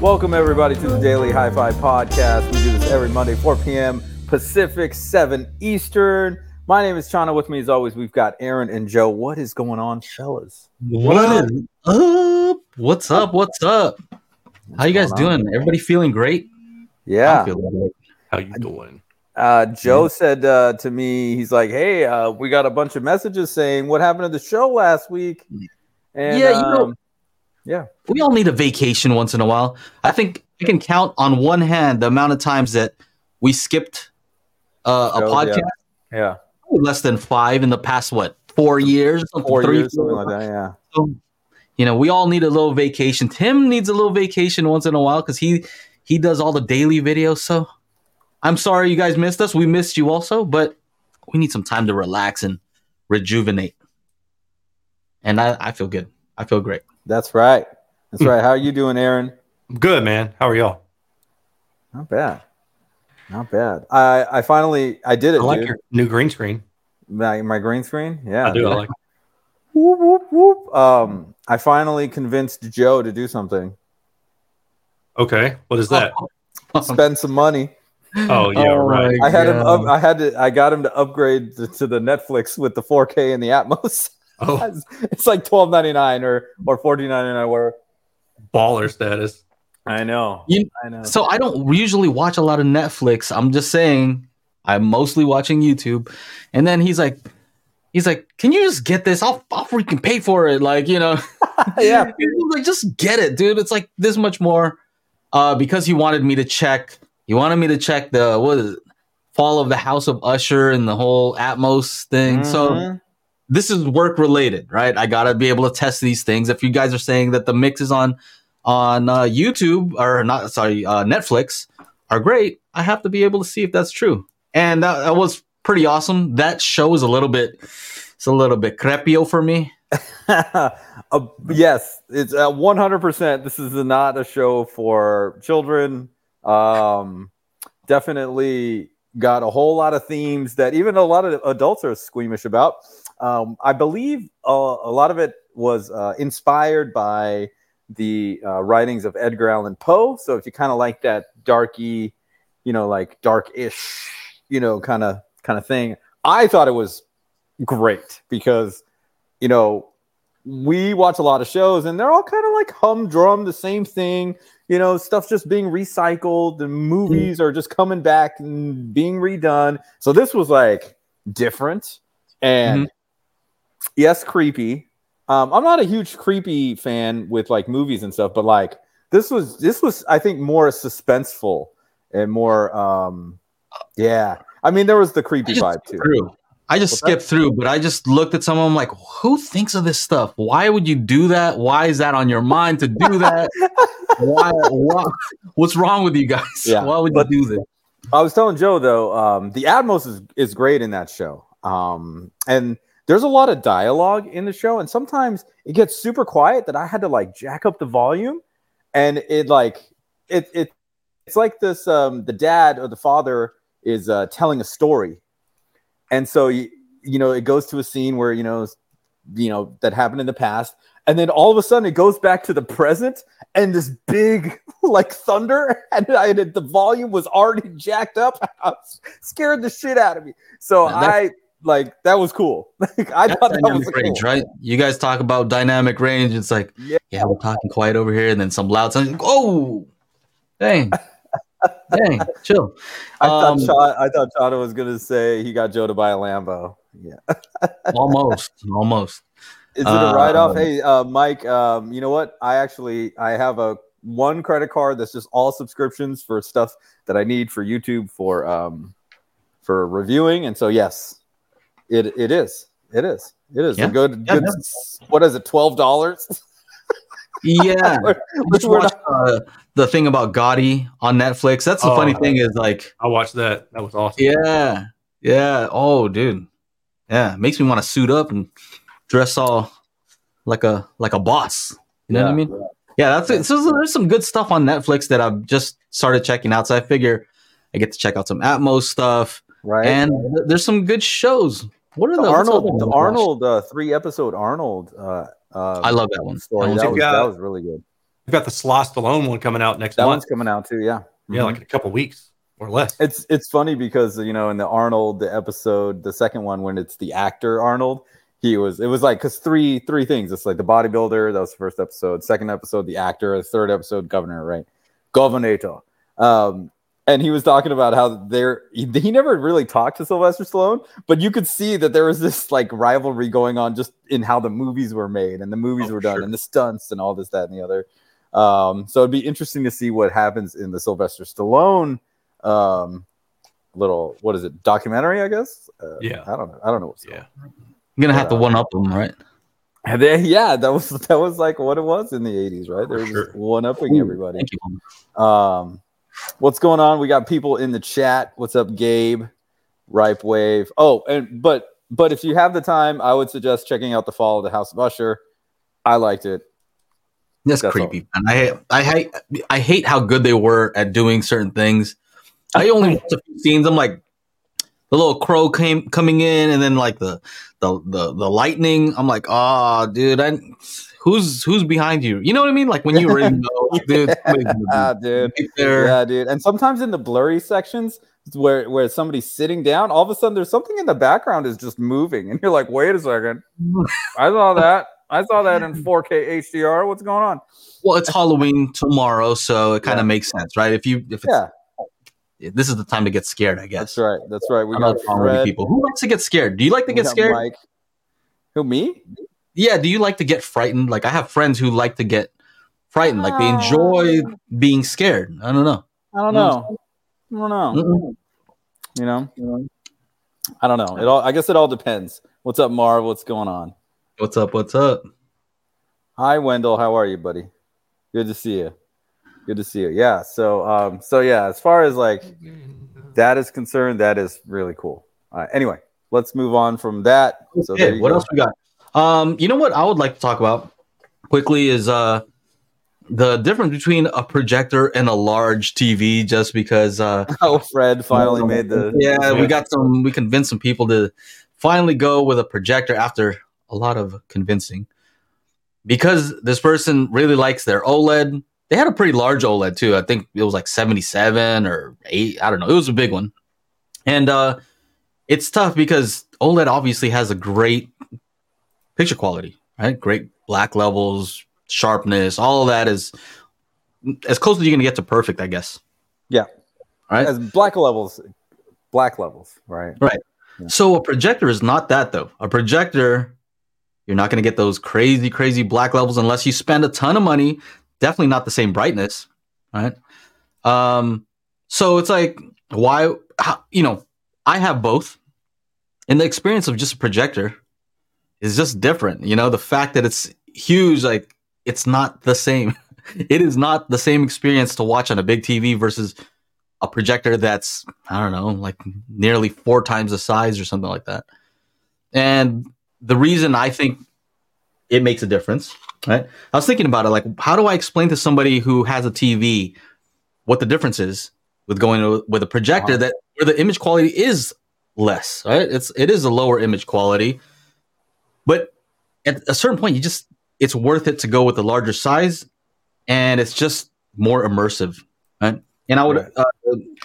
Welcome, everybody, to the Daily HiFi Podcast. We do this every Monday, 4 p.m. Pacific, 7 Eastern. My name is Channa. With me, as always, we've got Aaron and Joe. What is going on, fellas? What is up? What's up? What's up? How you guys doing? Everybody feeling great? Yeah. I'm feeling great. How you doing? Uh, Joe said uh, to me, he's like, "Hey, uh, we got a bunch of messages saying what happened to the show last week." And, Yeah, you know- um, yeah, We all need a vacation once in a while. I think I can count on one hand the amount of times that we skipped uh, a podcast. yeah, Probably Less than five in the past what four years? Four three, years, something like that. Yeah, So, you know, we all need a little vacation. Tim needs a little vacation once in a while because he he does all the daily videos. So I'm sorry you guys missed us. We missed you also, but we need some time to relax and rejuvenate. And I, I feel good. I feel great. That's right. That's right. How are you doing, Aaron? I'm good, man. How are y'all? Not bad. Not bad. I I finally I did it, I like dude. your new green screen. My, my green screen. Yeah, I do. I like. Whoop, whoop, whoop. Um, I finally convinced Joe to do something. Okay, what is that? Spend some money. Oh yeah, Oh, right. I had him. Up, I had to. I got him to upgrade to, to the Netflix with the 4K and the Atmos. Oh, it's, it's like twelve ninety nine or or fourteen ninety nine. Where baller status. I know. You- I know. So I don't usually watch a lot of Netflix. I'm just saying I'm mostly watching YouTube. And then he's like, he's like, can you just get this? I'll I'll freaking pay for it. Like, you know. yeah. Like, just get it, dude. It's like this much more. Uh, because he wanted me to check. He wanted me to check the what is it, fall of the House of Usher and the whole Atmos thing. So Mhm. This is work related, right? I gotta be able to test these things. If you guys are saying that the mixes on on uh, YouTube or not, sorry, uh, Netflix are great, I have to be able to see if that's true. And that, that was pretty awesome. That show is a little bit, it's a little bit crepio for me. uh, yes, it's uh, one hundred percent. This is not a show for children. Um, definitely got a whole lot of themes that even a lot of adults are squeamish about. Um, I believe uh, a lot of it was uh, inspired by the uh, writings of Edgar Allan Poe. So if you kind of like that darky, you know, like dark-ish, you know, kind of kind of thing, I thought it was great because you know we watch a lot of shows and they're all kind of like humdrum, the same thing. You know, stuff's just being recycled. The movies are just coming back and being redone. So this was like different and yes, creepy. Um, I'm not a huge creepy fan with like movies and stuff, but like this was this was I think more suspenseful and more um yeah. I mean there was the creepy vibe too. Through. I just that? skipped through, but I just looked at someone I'm like, who thinks of this stuff? Why would you do that? Why is that on your mind to do that? why, why? What's wrong with you guys? Yeah, Why would but- you do this? I was telling Joe though, um, the Atmos is, is great in that show. Um, and there's a lot of dialogue in the show, and sometimes it gets super quiet that I had to like jack up the volume, and it like it it it's like this um, the dad or the father is uh, telling a story, and so you you know it goes to a scene where you know you know that happened in the past, and then all of a sudden it goes back to the present, and this big like thunder, and I had the volume was already jacked up. I scared the shit out of me. So I like that was cool. Like, I That's thought that was dynamic cool. right? You guys talk about dynamic range. It's like, Yeah. yeah, we're talking quiet over here, and then some loud sounds. Oh, dang, dang, chill. I Um, thought Cha- I thought Channa was gonna say he got Joe to buy a Lambo. Yeah. almost, almost. Is it a write off? Um, Hey, uh, Mike. Um, you know what? I actually I have a one credit card that's just all subscriptions for stuff that I need for YouTube for um for reviewing, and so yes, it it is. It is. It is Yeah. a good. Yeah, good What is it? Twelve dollars. Yeah, We're- just watched uh, the thing about Gotti on Netflix. That's the Oh, funny thing is like, I watched that. That was awesome. yeah, yeah. Oh, dude, yeah, makes me want to suit up and dress all like a like a boss. You know what I Yeah. mean? Yeah, that's it. So there's some good stuff on Netflix that I've just started checking out. So I figure I get to check out some Atmos stuff, right? and th- there's some good shows. What are the the what's the other Arnold, the Arnold uh, three episode Arnold. Uh, uh, I love that one. story. That one's That good. was, got- that was really good. We've got the Sly Stallone one coming out next That month. one's coming out too. Yeah. Yeah, Mhm. like in a couple weeks or less. It's it's funny because you know in the Arnold the episode the second one when it's the actor Arnold he was it was like because three three things it's like the bodybuilder that was the first episode second episode the actor the third episode governor right governor um and he was talking about how there he, he never really talked to Sylvester Stallone but you could see that there was this like rivalry going on just in how the movies were made and the movies Oh, were done sure. and the stunts and all this that and the other um so it'd be interesting to see what happens in the Sylvester Stallone um little what is it documentary i guess uh, Yeah. i don't know i don't know what's Yeah. I'm gonna have to Yeah. one up them, right? and then, yeah that was that was like what it was in the 80s right they were Sure. just one upping everybody Thank you. um what's going on we got people in the chat what's up gabe ripe wave oh and but but if you have the time i would suggest checking out the fall of the house of usher i liked it That's, That's creepy, man. I hate, I hate, I hate how good they were at doing certain things. I only watched a few scenes. I'm like, the little crow came coming in, and then like the the the, the lightning. I'm like, oh, dude, I, who's who's behind you? You know what I mean? Like when you already know, dude. somebody's gonna ah dude. Yeah, dude. And sometimes in the blurry sections where where somebody's sitting down, all of a sudden there's something in the background is just moving, and you're like, wait a second, I saw that. I saw that in 4K HDR. What's going on? Well, it's Halloween tomorrow, so it kind of Yeah. makes sense, right? If you if it's, Yeah, this is the time to get scared, I guess. that's right. That's right. We I know got it's wrong with you Fred. people. Who likes to get scared? Do you like to we get scared? Mike. Who me? Yeah. Do you like to get frightened? Like I have friends who like to get frightened. Like they enjoy being scared. I don't know. I don't know. I don't know. Mm-mm. You know, I don't know. It all. I guess it all depends. What's up, Marv? What's going on? What's up? What's up? Hi, Wendell. How are you, buddy? Good to see you. Good to see you. Yeah. So, um, so yeah, as far as like that is concerned, that is really cool. Right. Anyway, let's move on from that. So, Okay, what go. else we got? Um, you know what I would like to talk about quickly is uh the difference between a projector and a large TV. Just because uh Oh, Fred finally made the. yeah, we got some we convinced some people to finally go with a projector after a lot of convincing. Because this person really likes their OLED. They had a pretty large OLED too. I think it was like 77 or 8, I don't know. It was a big one. And uh it's tough because OLED obviously has a great picture quality, right? Great black levels, sharpness, all of that is as close as you're going to get to perfect, I guess. Yeah. Right? As black levels, black levels, right? Right. So a projector is not that though. A projector, you're not going to get those crazy, crazy black levels unless you spend a ton of money. Definitely not the same brightness, right? Um, so it's like why, how, you know, I have both, and the experience of just a projector is just different. You know, the fact that it's huge, like it's not the same. it is not the same experience to watch on a big TV versus a projector that's I don't know, like nearly four times the size or something like that. And the reason I think it makes a difference, right? I was thinking about it, like how do I explain to somebody who has a TV what the difference is with going to, with a projector Uh-huh. that where the image quality is less, right? It's it is a lower image quality, but at a certain point, you just it's worth it to go with the larger size, and it's just more immersive, right? And I would Right. uh,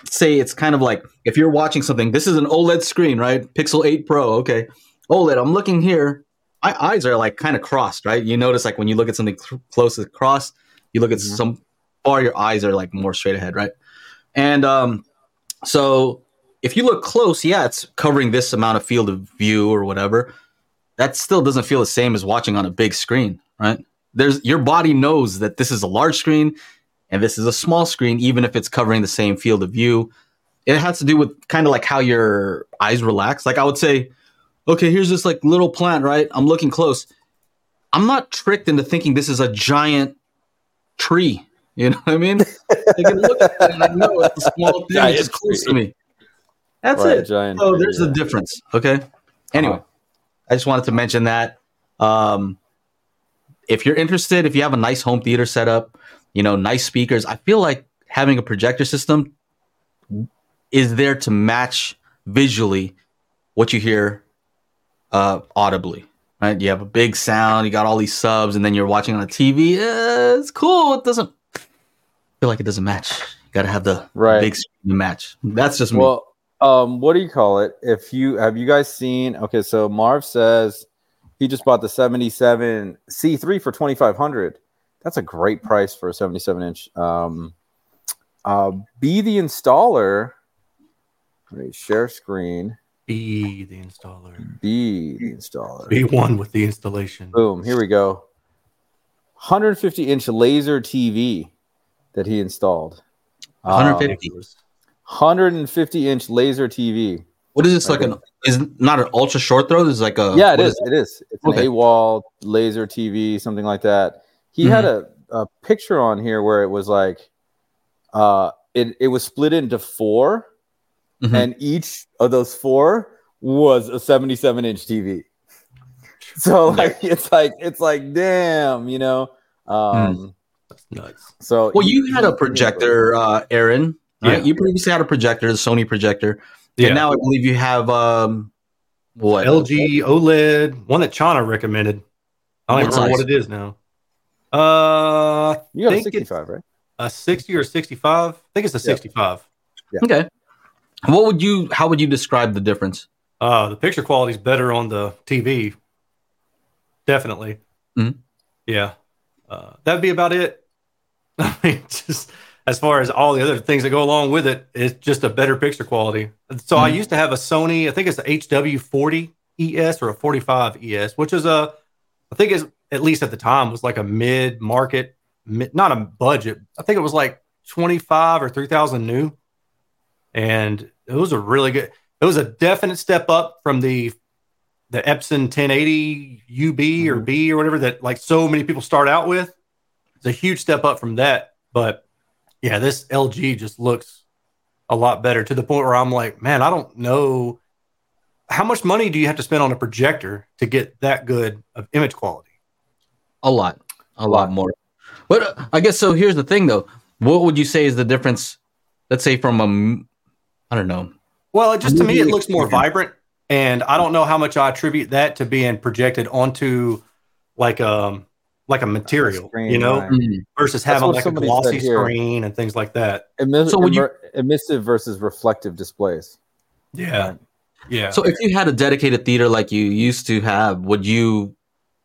say it's kind of like if you're watching something. This is an OLED screen, right? Pixel 8 Pro. Okay, OLED. I'm looking here. My eyes are like kind of crossed, right? You notice like when you look at something cl- close to cross, you look at Mhm. some far, your eyes are like more straight ahead, right? And um, so if you look close, yeah, it's covering this amount of field of view or whatever. That still doesn't feel the same as watching on a big screen, right? There's your body knows that this is a large screen and this is a small screen, even if it's covering the same field of view. It has to do with kind of like how your eyes relax. Like I would say, okay, here's this like little plant, right? I'm looking close. I'm not tricked into thinking this is a giant tree. You know what I mean? I can look at it and I know it's a small thing. Giant It's just close to tree. me. That's Right, it. So there's yeah. the difference. Okay. Anyway, Uh-huh. I just wanted to mention that. Um, if you're interested, if you have a nice home theater setup, you know, nice speakers, I feel like having a projector system is there to match visually what you hear uh, audibly. right? You have a big sound, you got all these subs, and then you're watching on a TV. Uh, it's cool. It doesn't feel like it doesn't match. You got to have the Right. big screen to match. That's just me. Well, um, what do you call it? If you have you guys seen? Okay, so Marv says he just bought the 77 C3 for 2500. That's a great price for a 77 inch. Um, uh, be the installer. Let me share screen. Be the installer. Be the installer. Be one with the installation. Boom. Here we go. 150 inch laser TV that he installed. Um, 150. 150 inch laser TV. what is this like? An is not an ultra short throw? This is like a yeah, it what is. It is. It's Okay. an AWOL laser TV, something like that. He had a, a picture on here where it was like, uh, it it was split into 4 Mhm. and each of those four was a 77 inch TV. So like it's like it's like damn, you know. Um, That's nuts. so Well, you had a projector, uh, Aaron. Right? Yeah. You previously had a projector, the Sony projector, Yeah. and now I believe you have um, what LG OLED, one that Channa recommended. I don't What even remember what it is now. Uh, you got a 65, right? a 60 or 65. I think it's a 65. Okay. What would you? How would you describe the difference? Uh, the picture quality is better on the TV. Definitely. Mhm. Yeah. Uh, that'd be about it. I mean, just as far as all the other things that go along with it, it's just a better picture quality. So I Mhm. used to have a Sony, I think it's a HW40 ES or a 45 ES, which is a, I think is at least at the time was like a mid market, not a budget. I think it was like 25 or 3000 new. And it was a really good, it was a definite step up from the the Epson 1080 UB or Mhm. B or whatever that like so many people start out with. It's a huge step up from that. But yeah, this LG just looks a lot better to the point where I'm like, man, I don't know how much money do you have to spend on a projector to get that good of image quality? A lot, a lot more. But uh, I guess so. Here's the thing, though. What would you say is the difference? Let's say from a, I don't know. Well, it just to me, it looks more vibrant, and I don't know how much I attribute that to being projected onto like um like a material, screen, you know, right. Mm-hmm. versus having like a glossy screen and things like that. Emi- So would you- emer- emissive versus reflective displays. Yeah, Right. yeah. So if you had a dedicated theater like you used to have, would you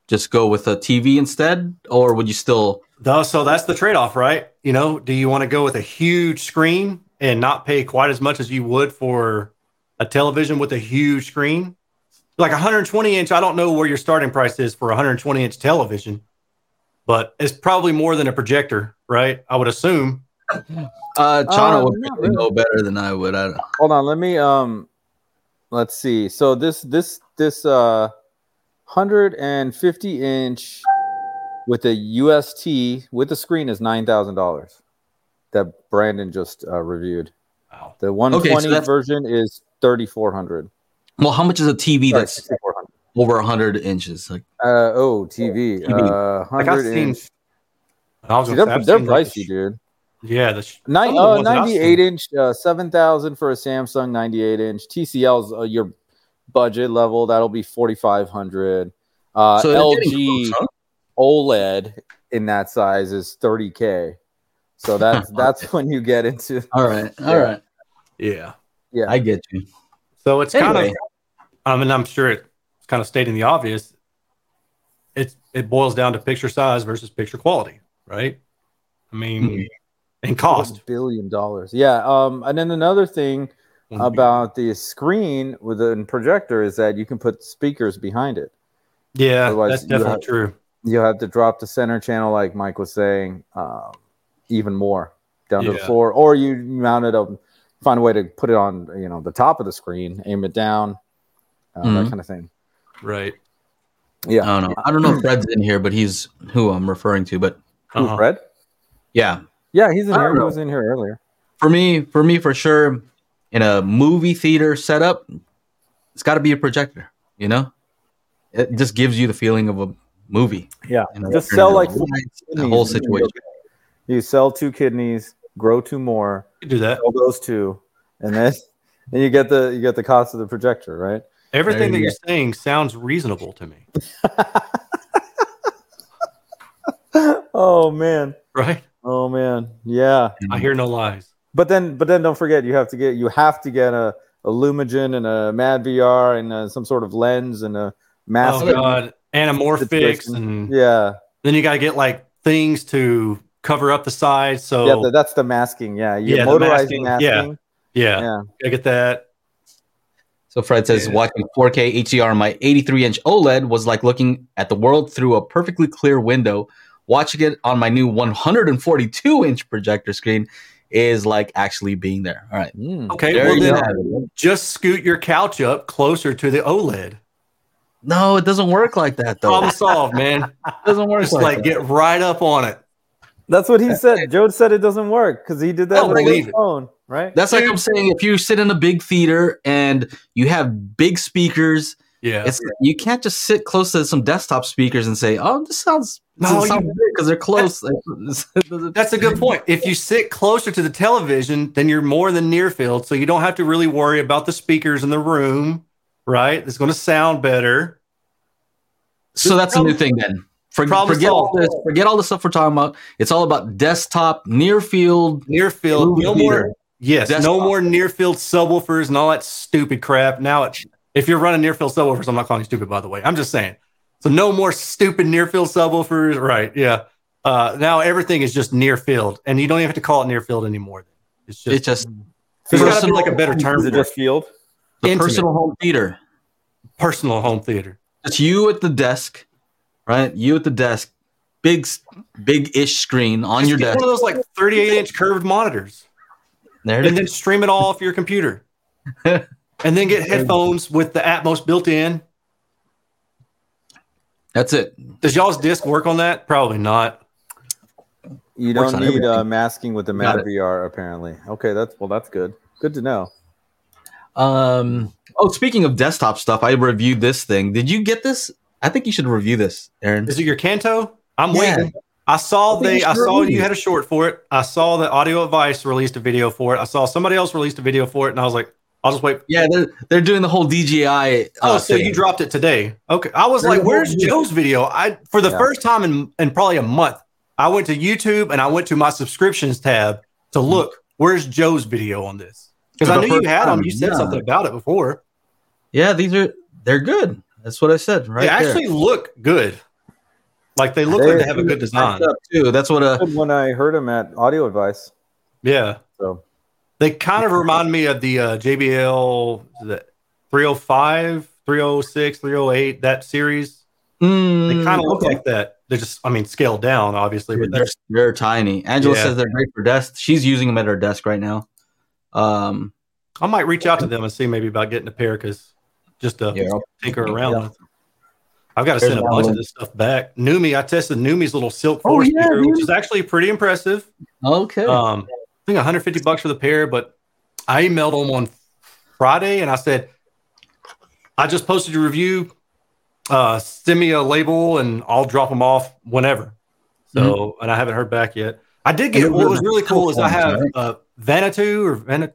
just go with a TV instead, or would you still? Though, so that's the trade off, right? You know, do you want to go with a huge screen and not pay quite as much as you would for a television with a huge screen? Like 120 inch, I don't know where your starting price is for 120 inch television, but it's probably more than a projector, right? I would assume. Uh, Channa Uh, would really really. know better than I would. I don't, Hold on, let me um let's see. So this this this uh 150 inch with a UST with the screen is nine thousand dollars. That Brandon just uh, reviewed. Wow. The 120 that's- version is 3400. well, how much is a TV Sorry, that's 6400. Over hundred inches? Like, Uh oh, TV. TV. Uh, I've 100 seen- inch. I was See, gonna they're, they're seen, like, the pricey, dude. Yeah, the sh- Nine, some of the uh, ones that I've 98 inch, uh, 7000 for a Samsung 98 inch. TCL's uh, your budget level. That'll be 4500. Uh, so LG close, huh? OLED in that size is 30K. So that's that's when you get into All right, all Yeah. right. yeah. yeah. I get you. So it's kind of, I mean, I'm sure it's kind of stating the obvious. It's it boils down to picture size versus picture quality, right? I mean, Mhm. and cost. billion dollars. Yeah. Um, and then another thing about the screen with the projector is that you can put speakers behind it. yeah, otherwise that's definitely have- true. you have to drop the center channel, like Mike was saying, um, even more down to the floor, or you mount it up, find a way to put it on, you know, the top of the screen, aim it down, uh, that Mhm. kind of thing. Right. Yeah. I don't know. I don't know if Fred's in here, but he's who I'm referring to. But Who, Uh-huh. Fred? yeah, Yeah, he's in here. don't He was in here earlier. for me, for me, for sure, in a movie theater setup, it's got to be a projector. You know, it just gives you the feeling of a movie. Yeah. You know, Just sell like the whole and you'll situation. okay. You sell two kidneys, grow two more, You do that. sell those two, and then and you get the you get the cost of the projector, right? Everything There that you you're saying sounds reasonable to me, oh man. right? Oh man. Yeah. I hear no lies. But then, but then, don't forget you have to get you have to get a, a Lumagen and a Mad VR and uh some sort of lens and a mask. Oh god, anamorphics, and Yeah, then you got to get like things to cover up the sides. So yeah, th- that's the masking. Yeah, you Yeah, motorizing masking, yeah. masking. yeah, yeah. gotta get that. So Fred says Yeah. watching 4K HDR on my 83 inch OLED was like looking at the world through a perfectly clear window. Watching it on my new 142 inch projector screen is like actually being there. All right. Mm. Okay, There well then have just scoot your couch up closer to the OLED. No, it doesn't work like that though. Problem solved, man. It doesn't work Just like, like that. get right up on it. That's what he said. Joe said it doesn't work because he did that Don't with his it. phone, right? That's like I'm saying if you sit in a big theater and you have big speakers, Yeah. it's you can't just sit close to some desktop speakers and say, "Oh, this sounds No, this you- sounds because they're close." That's a good point. If you sit closer to the television, then you're more than near field, so you don't have to really worry about the speakers in the room, right? It's going to sound better. So that's a new thing then. For, forget all this. Forget all the stuff we're talking about. It's all about desktop, near field. Near field, movie no more. Yes, Desktop. no more near field subwoofers and all that stupid crap. Now, it's, if you're running near field subwoofers, I'm not calling you stupid, by the way. I'm just saying. So no more stupid near field subwoofers, right? Yeah. Uh, now everything is just near field, and you don't even have to call it near field anymore. It's just, It's just there's got to be like a better term Is it for it. field? the Intimate. personal home theater. personal home theater. It's you at the desk, right? You at the desk, big, big-ish screen on Just your desk. one of those like 38 inch curved monitors. There it and is. then stream it all off your computer. and then get headphones with the Atmos built in. That's it. Does y'all's disc work on that? Probably not. You don't need uh, masking with the Got Mad VR apparently. Okay, that's well, that's good. Good to know. Um. Oh, speaking of desktop stuff, I reviewed this thing. Did you get this? I think you should review this, Aaron. Is it your Kanto? I'm Yeah. waiting. I saw I they I saw you had a short for it. I saw that Audio Advice released a video for it. I saw somebody else released a video for it, and I was like, I'll just wait. Yeah, they're they're doing the whole DJI. Oh, Uh, so thing. you dropped it today. Okay. I was There's like, where's video. Joe's video? I for the Yeah. first time in, in probably a month, I went to YouTube and I went to my subscriptions tab to look, where's Joe's video on this? Because I knew you had them. You said yeah. something about it before. Yeah, these are they're good. That's what I said. Right they there. actually look good. Like they look They- like they have a good design. Up too. That's what a when I heard them at Audio Advice. Yeah. So They kind of remind me of the uh, JBL the 305, 306, 308, that series. They Mm, kind of look okay. like that. They're just, I mean, scaled down, obviously, but they're, they're tiny. Angela Yeah. says they're great for desk. She's using them at her desk right now. Um, I might reach out to them and see maybe about getting a pair because just to yeah, tinker around Yeah. With. I've got to send a bunch of this stuff back. Neumi, I tested Neumi's little Silk Oh, 4 yeah, speaker, which is actually pretty impressive. okay. Um, I think 150 bucks for the pair, but I emailed them on Friday and I said, I just posted your review. Uh, send me a label and I'll drop them off whenever. So, and I haven't heard back yet. I did get what was really cool is I have phones, uh, Vanatoo or Van,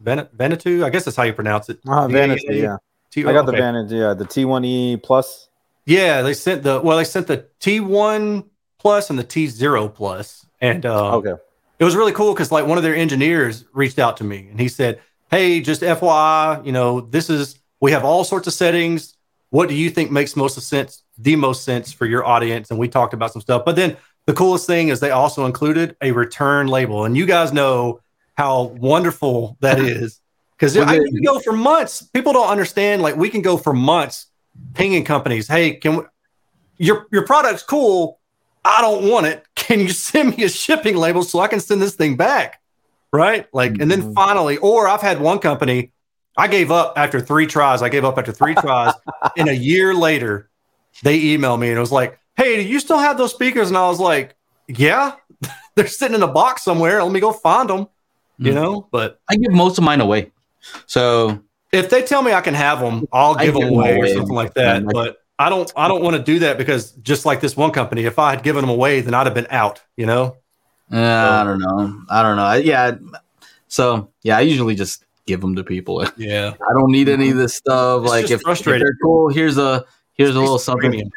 Van, Vanatoo. I guess that's how you pronounce it. ah, Vantage, V A yeah. T- I got the okay. Vantage, yeah, the T1E Plus. Yeah, they sent the well, they sent the T1 plus and the T0 plus, and um, Okay. it was really cool because like one of their engineers reached out to me and he said, "Hey, just FYI, you know, this is we have all sorts of settings. What do you think makes most of sense, the most sense for your audience?" And we talked about some stuff, but then the coolest thing is they also included a return label, and you guys know how wonderful that is because I can go for months. People don't understand. Like we can go for months pinging companies. Hey, can we, your your product's cool? I don't want it. Can you send me a shipping label so I can send this thing back? Right? Like, and then Mhm. finally, or I've had one company, I gave up after three tries. I gave up after three tries. and a year later, they emailed me and it was like, Hey, do you still have those speakers? And I was like, Yeah, they're sitting in a box somewhere. Let me go find them. You Mhm. know, but I give most of mine away. So if they tell me I can have them, I'll give them give 'em away or something like that. But I don't, I don't want to do that because just like this one company, if I had given them away, then I'd have been out. You know? uh, I don't know. I don't know. I- Yeah. So yeah, I usually just give them to people. Yeah. I don't need any of this stuff. It's like if, if frustrating. they're cool, here's a here's a little something. Premium.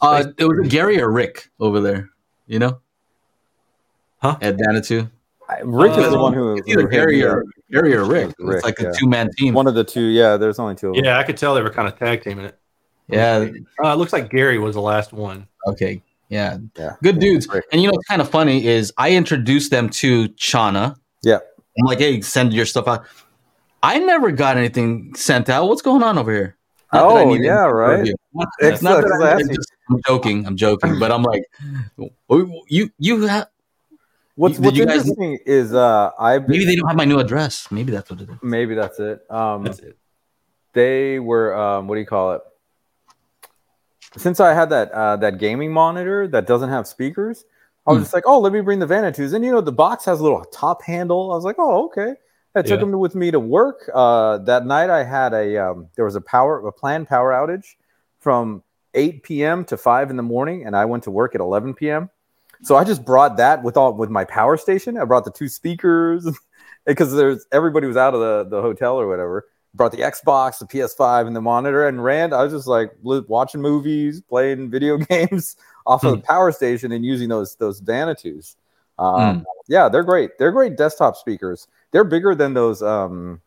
Uh, it was Gary or Rick over there. You know, Huh? At Vanatoo. I- Rick is the Uh, one who, It's either Gary or. Gary or Rick. Rick, it's like yeah. a two man team. one of the two. Yeah, there's only two. Of them. Yeah, I could tell they were kind of tag teaming it. Yeah. Uh, it looks like Gary was the last one. Okay. Yeah. yeah. Good dudes. Rick. And you know what's kind of funny is I introduced them to Channa. Yeah. I'm like, hey, send your stuff out. I never got anything sent out. What's going on over here? Not that I Oh, yeah, right. Not, It's not not- that 'cause I- I I'm, just- I'm joking. I'm joking. But I'm like, oh, you you have What's Did What's you guys- interesting is uh, I've maybe they don't have my new address. Maybe that's what it is. maybe that's it. Um, That's it. they were um, what do you call it? Since I had that uh, that gaming monitor that doesn't have speakers, I was Hmm. just like, oh, let me bring the Vanatoos. And you know, the box has a little top handle. I was like, oh, okay. I took Yeah. them with me to work. Uh, that night, I had a um, there was a power a planned power outage from 8 p.m. to 5 in the morning, and I went to work at 11 p.m. So I just brought that with all with my power station. I brought the two speakers because there's everybody was out of the, the hotel or whatever. Brought the Xbox, the PS5, and the monitor, and ran. I was just like li- watching movies, playing video games off of the power station, and using those those Vanatoos. Um, Yeah, they're great. They're great desktop speakers. They're bigger than those um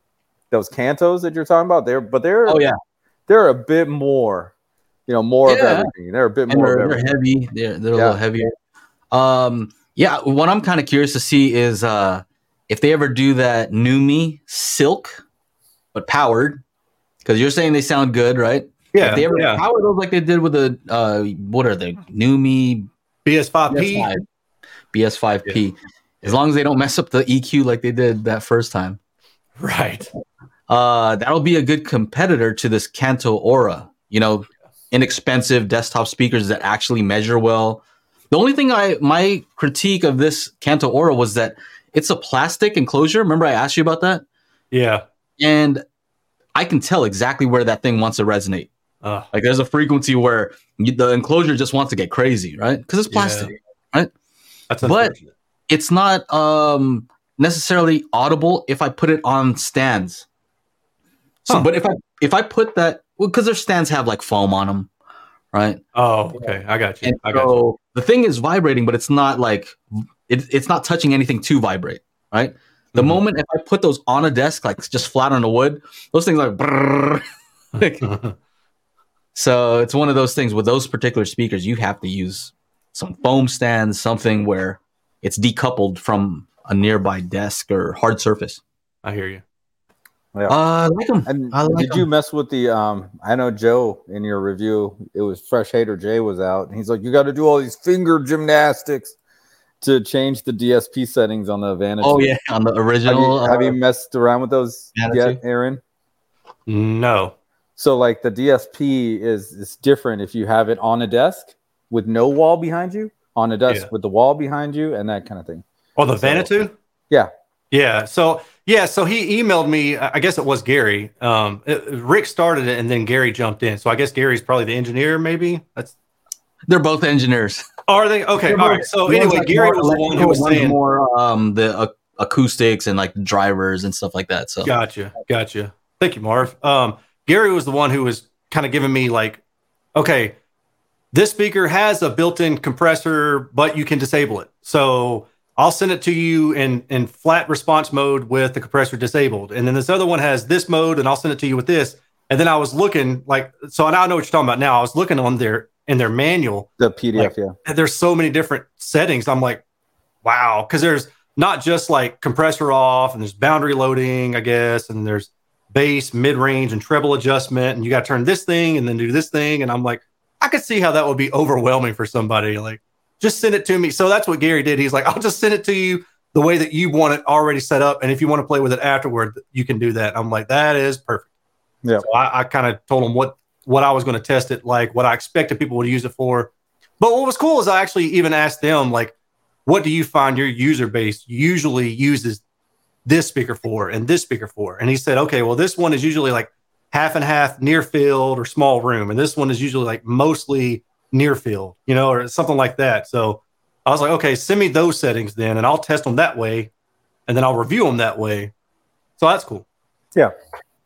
those Kantos that you're talking about. They're but they're Oh yeah, they're a bit more, you know, more of everything. They're a bit and more they're, they're heavy. They're they're a Yeah. little heavier. Um, yeah. What I'm kind of curious to see is uh if they ever do that Neumi Silk, but powered. Because you're saying they sound good, right? Yeah, if they ever yeah. power those like they did with the uh what are they Neumi BS5P. BS5 BS5P. As long as they don't mess up the EQ like they did that first time. Right. Uh that'll be a good competitor to this Kanto ORA. You know, inexpensive desktop speakers that actually measure well. The only thing I my critique of this Kanto ORA was that it's a plastic enclosure. Remember I asked you about that? Yeah. And I can tell exactly where that thing wants to resonate. Uh, Like there's a frequency where you, the enclosure just wants to get crazy, right? Because it's plastic. Right? That's But- It's not um, necessarily audible if I put it on stands. So, Huh. but if I if I put that, well, because their stands have like foam on them, right? Oh, okay. I got you. And I got you. so the thing is vibrating, but it's not like it, it's not touching anything to vibrate, right? The Mhm. moment if I put those on a desk, like just flat on the wood, those things like. brrrr. Like, So it's one of those things with those particular speakers, you have to use some foam stands, something where it's decoupled from a nearby desk or hard surface. I hear you. Yeah. Uh, I like them. And I like did you mess with the? Um, I know Joe in your review. It was Fresh Hater Jay was out, and he's like, "You got to do all these finger gymnastics to change the DSP settings on the Vantage." Oh yeah, on the Have original. you, have you uh, messed around with those Vanity? yet, Aaron? No. So like the DSP is is different if you have it on a desk with no wall behind you, on a desk Yeah. with the wall behind you, and that kind of thing. Oh, the So- Vanatoo? Yeah. Yeah. So yeah, so he emailed me. I guess it was Gary. Um, it- Rick started it, and then Gary jumped in. So I guess Gary's probably the engineer. Maybe that's. they're both engineers. Are they okay? They're All both- right. So anyway, like Gary was the one who was saying. more um, the uh, acoustics and like drivers and stuff like that. So Gotcha. Gotcha. Thank you, Marv. Um, Gary was the one who was kind of giving me like, okay, this speaker has a built-in compressor, but you can disable it. So I'll send it to you in in flat response mode with the compressor disabled, and then this other one has this mode, and I'll send it to you with this. And then I was looking like, so now I know what you're talking about. Now I was looking on their in their manual, The PDF, Like- yeah. there's so many different settings. I'm like, wow, because there's not just like compressor off, and there's boundary loading, I guess, and there's bass, mid range, and treble adjustment, and you got to turn this thing and then do this thing, and I'm like, I could see how that would be overwhelming for somebody. Like, just send it to me. So that's what Gary did. He's like, I'll just send it to you the way that you want it already set up, and if you want to play with it afterward, you can do that. I'm like, that is perfect. Yeah. So I, I kind of told him what what I was going to test it like, what I expected people would use it for. But what was cool is I actually even asked them like, what do you find your user base usually uses this speaker for and this speaker for? And he said, okay, well, this one is usually like half and half near field or small room, and this one is usually like mostly near field, you know, or something like that. So I was like, okay, send me those settings then, and I'll test them that way, and then I'll review them that way. So that's cool. Yeah,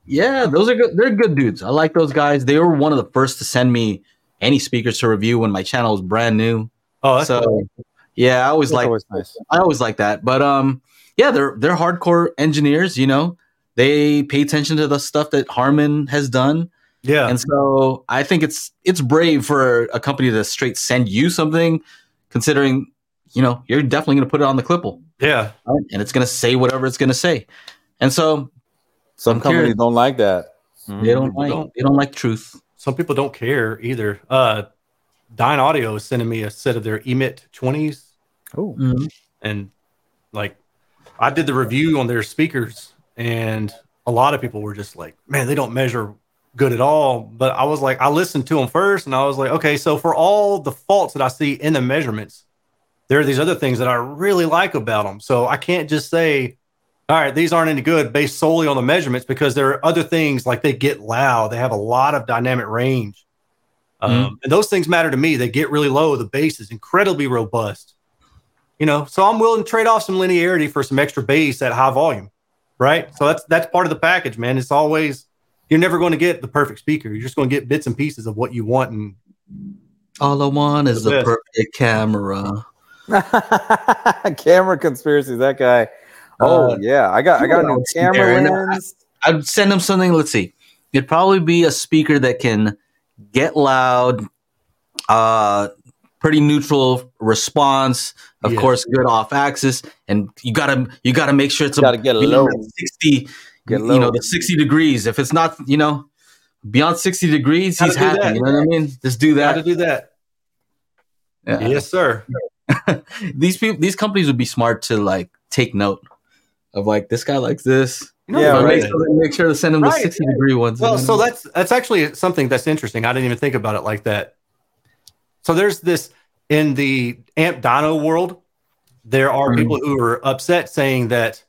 yeah, those are good. They're good dudes. I like those guys. They were one of the first to send me any speakers to review when my channel was brand new. Oh, that's so cool. yeah, I always That's like always nice. I always like that. But um, yeah, they're they're hardcore engineers. You know, they pay attention to the stuff that Harman has done, yeah. and so I think it's it's brave for a company to straight send you something, considering you know you're definitely going to put it on the Klippel, yeah. right? and it's going to say whatever it's going to say, and so Some I'm companies curious. don't like that. they don't like don't. they don't like truth. Some people don't care either. Uh, Dynaudio is sending me a set of their Emit 20s. Oh, and like I did the review on their speakers, and a lot of people were just like, "Man, they don't measure good at all." But I was like, I listened to them first, and I was like, "Okay, so for all the faults that I see in the measurements, there are these other things that I really like about them. So I can't just say." All right, these aren't any good based solely on the measurements because there are other things like they get loud. They have a lot of dynamic range. Um, and those things matter to me. They get really low. The bass is incredibly robust you know so i'm willing to trade off some linearity for some extra bass at high volume right so that's that's part of the package man it's always you're never going to get the perfect speaker you're just going to get bits and pieces of what you want and All I want is The the perfect camera. camera conspiracy. That guy. Oh Uh, yeah, I got I got a new camera lens. I'd send him something. Let's see. It'd probably be a speaker that can get loud, uh, pretty neutral response. Of Yes. course, good off axis, and you gotta you gotta make sure it's a Gotta get beyond low. sixty. Get You know the sixty degrees. If it's not, you know, beyond sixty degrees, Gotta he's happy. that. You know what I mean? Just do got to that. do that Yeah. yes sir these people, these companies would be smart to like take note of like this guy likes this. You know, Yeah, right. make, sure, make sure to send them the sixty degree ones. well so that's that's actually something that's interesting i didn't even think about it like that so there's this in the amp dyno world there are Mhm. people who are upset saying that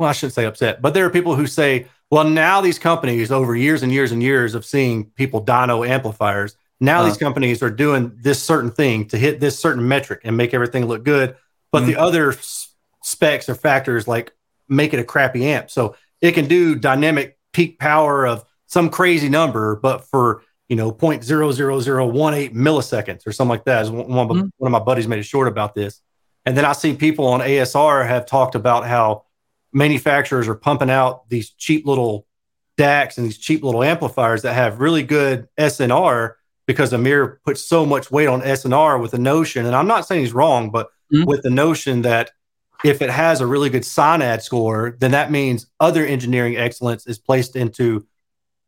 well i shouldn't say upset but there are people who say well now these companies over years and years and years of seeing people dyno amplifiers now Uh. these companies are doing this certain thing to hit this certain metric and make everything look good but the other s- specs or factors like make it a crappy amp so it can do dynamic peak power of some crazy number but for you know 0.00018 milliseconds or something like that one, one of my- Mhm. one of my buddies made a short about this and then i see people on asr have talked about how manufacturers are pumping out these cheap little DACs and these cheap little amplifiers that have really good SNR because Amir puts so much weight on SNR with the notion, and I'm not saying he's wrong, but Mhm. with the notion that if it has a really good SINAD score, then that means other engineering excellence is placed into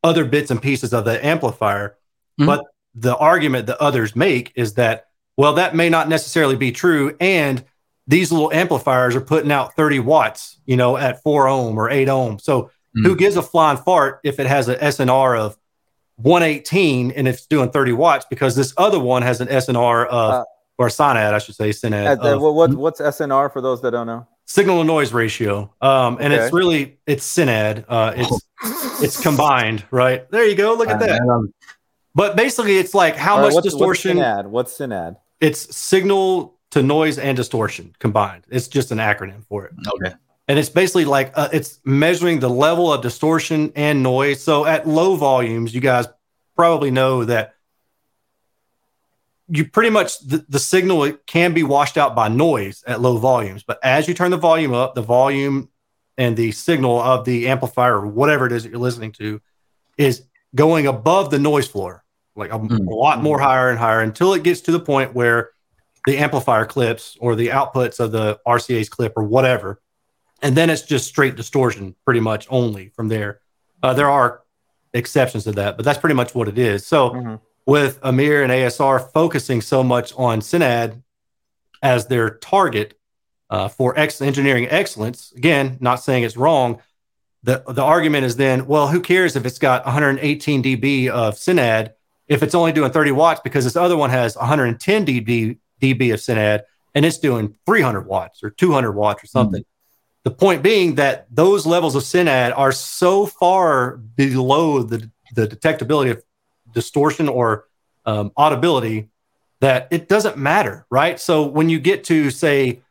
other bits and pieces of the amplifier. Mhm. But the argument that others make is that, well, that may not necessarily be true. And these little amplifiers are putting out 30 watts, you know, at four ohm or eight ohm. So who gives a flying fart if it has an SNR of 118 and it's doing 30 watts because this other one has an SNR of, Uh, or SINAD, I should say, SINAD, Uh, uh, of what, what what's SNR for those that don't know? signal to noise ratio. Um, and it's really, it's SINAD. Uh, it's, it's combined, right? There you go. Look at that. Um, But basically, it's like how All right, much what's, distortion. What's SINAD? What's SINAD? it's signal to noise and distortion combined. It's just an acronym for it. okay. and it's basically like uh, it's measuring the level of distortion and noise. So at low volumes, you guys probably know that you pretty much the, the signal it can be washed out by noise at low volumes, but as you turn the volume up, the volume and the signal of the amplifier or whatever it is that you're listening to is going above the noise floor, like a, Mm. a lot more higher and higher until it gets to the point where the amplifier clips or the outputs of the RCA's clip or whatever. And then it's just straight distortion pretty much only from there. Uh, there are exceptions to that but that's pretty much what it is. So Mhm. with amir and asr focusing so much on SINAD as their target uh, for ex- engineering excellence again not saying it's wrong the, the argument is then well who cares if it's got 118 db of SINAD if it's only doing 30 watts because this other one has 110 db db of SINAD and it's doing 300 watts or 200 watts or something the point being that those levels of SINAD are so far below the, the detectability of distortion or um, audibility that it doesn't matter, right? So when you get to say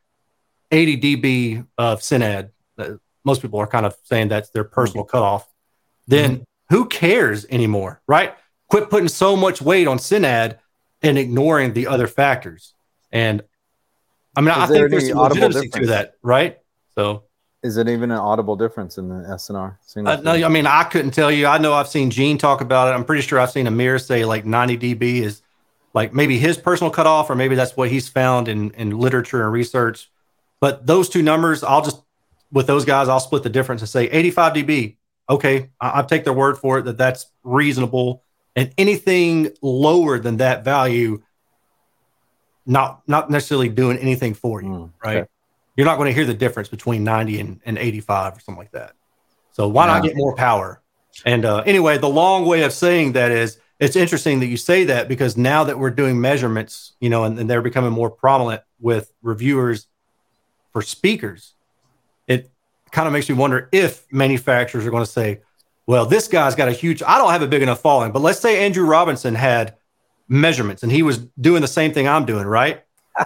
80 dB of SINAD, uh, most people are kind of saying that's their personal cutoff, then who cares anymore, right? Quit putting so much weight on SINAD and ignoring the other factors. And I mean, Is I there think there's some audible legitimacy to that, right? So, Is it even an audible difference in the SNR? Uh, no, I mean, I couldn't tell you. I know I've seen Gene talk about it. I'm pretty sure I've seen Amir say like 90 dB is like maybe his personal cutoff, or maybe that's what he's found in, in literature and research. But those two numbers, I'll just, with those guys, I'll split the difference and say 85 dB. Okay. I, I'll take their word for it that that's reasonable. And anything lower than that value, not not necessarily doing anything for you, Mm, right? okay. You're not going to hear the difference between 90 and, and 85 or something like that. So why not get more power? And uh, anyway, the long way of saying that is it's interesting that you say that because now that we're doing measurements, you know, and, and they're becoming more prominent with reviewers for speakers, it kind of makes me wonder if manufacturers are going to say, well, this guy's got a huge, I don't have a big enough following, but let's say Andrew Robinson had measurements and he was doing the same thing I'm doing, right?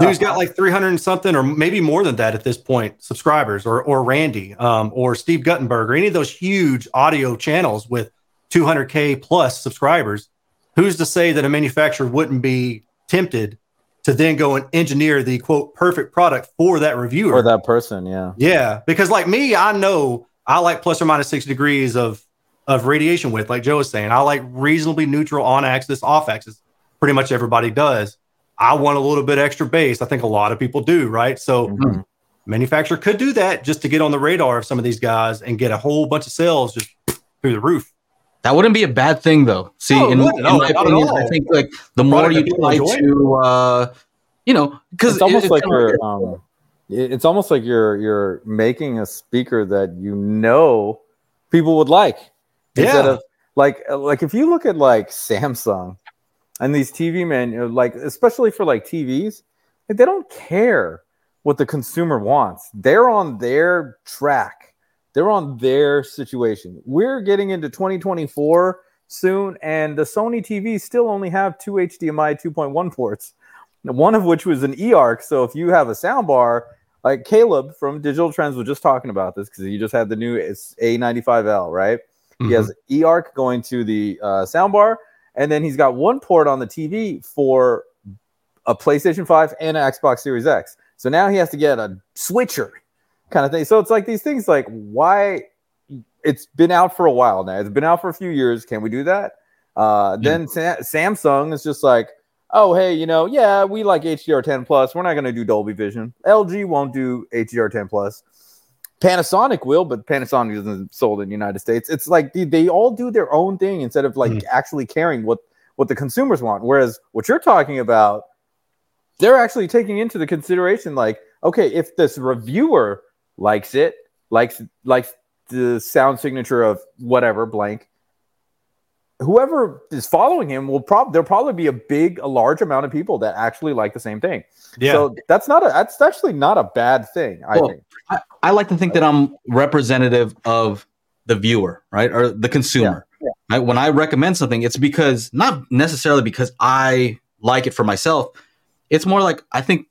Dude's got like 300 and something, or maybe more than that at this point, subscribers, or or Randy, um, or Steve Guttenberg, or any of those huge audio channels with 200k plus subscribers. Who's to say that a manufacturer wouldn't be tempted to then go and engineer the quote perfect product for that reviewer? for that person, yeah. Yeah, because like me, I know I like plus or minus six degrees of of radiation width, like Joe was saying. I like reasonably neutral on axis, off axis. Pretty much everybody does. I want a little bit extra bass. I think a lot of people do, right? So Mhm. manufacturer could do that just to get on the radar of some of these guys and get a whole bunch of sales just through the roof. That wouldn't be a bad thing, though. See, No, in, wouldn't. in my not opinion. I think like the more you try to, uh, you know, because it's almost like you're um, it's almost like you're you're making a speaker that you know people would like instead Yeah. of like uh, like if you look at like Samsung and these TV men you know, like especially for like TVs like, they don't care what the consumer wants they're on their track they're on their situation we're getting into 2024 soon and the Sony TVs still only have two HDMI 2.1 ports one of which was an eARC. So if you have a soundbar, like Caleb from Digital Trends was just talking about this because he just had the new it's A95L, right? He has eARC going to the uh, soundbar, and then he's got one port on the TV for a PlayStation 5 and an Xbox Series X. So now he has to get a switcher kind of thing. So it's like these things like why it's been out for a while now. It's been out for a few years. Can we do that? Uh, then Sa- Samsung is just like, oh hey, you know, yeah, we like HDR10 plus. We're not going to do Dolby Vision. LG won't do HDR10 plus. Panasonic will, but Panasonic isn't sold in the United States. It's like they, they all do their own thing instead of like Mhm. actually caring what what the consumers want. Whereas what you're talking about, they're actually taking into the consideration like, okay, if this reviewer likes it, likes likes the sound signature of whatever blank, whoever is following him will probably there'll probably be a big, a large amount of people that actually like the same thing. Yeah. So that's not a that's actually not a bad thing. I Well, think. I, I like to think that I'm representative of the viewer, right, or the consumer. Right? When I recommend something, it's because not necessarily because I like it for myself. It's more like I think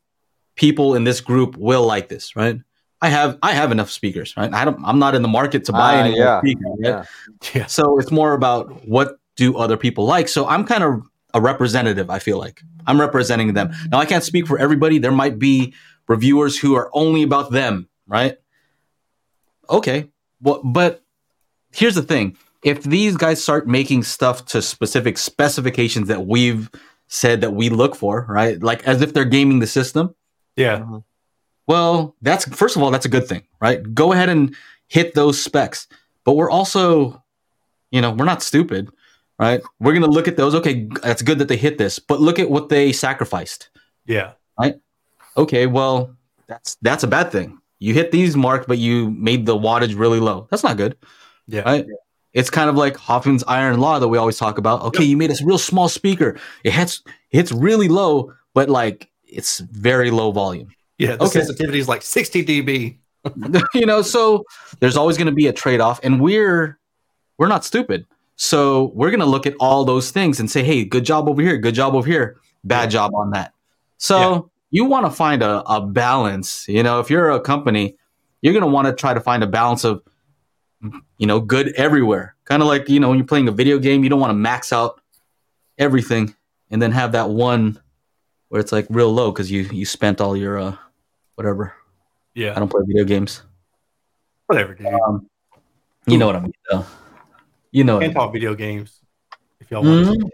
people in this group will like this, right? I have I have enough speakers, right? I don't. I'm not in the market to buy Ah, any yeah, more speakers. right? yeah. yeah. So it's more about what do other people like. So I'm kind of a representative. I feel like I'm representing them. Now I can't speak for everybody. There might be reviewers who are only about them, right? Okay, well, but here's the thing: if these guys start making stuff to specific specifications that we've said that we look for, right? Like as if they're gaming the system. Yeah. Well, that's first of all, that's a good thing, right? Go ahead and hit those specs. But we're also, you know, we're not stupid, right? We're gonna look at those. Okay, that's good that they hit this, but look at what they sacrificed. Yeah. Right. Okay, well, that's that's a bad thing. You hit these marks, but you made the wattage really low. That's not good, Yeah. right? It's kind of like Hoffman's iron law that we always talk about. Okay, you made a real small speaker. It hits it hits really low, but like it's very low volume. Yeah. The Okay. sensitivity is like 60 dB. you know so there's always going to be a trade-off and we're we're not stupid so we're going to look at all those things and say hey good job over here good job over here bad job on that so Yeah. you want to find a, a balance you know if you're a company you're gonna want to try to find a balance of you know good everywhere. Kind of like you know when you're playing a video game, you don't want to max out everything and then have that one where it's like real low because you you spent all your uh whatever. Yeah, I don't play video games. whatever, dude. Um, you know what I mean, though. You know. Can't talk video games if y'all want. Mhm. to.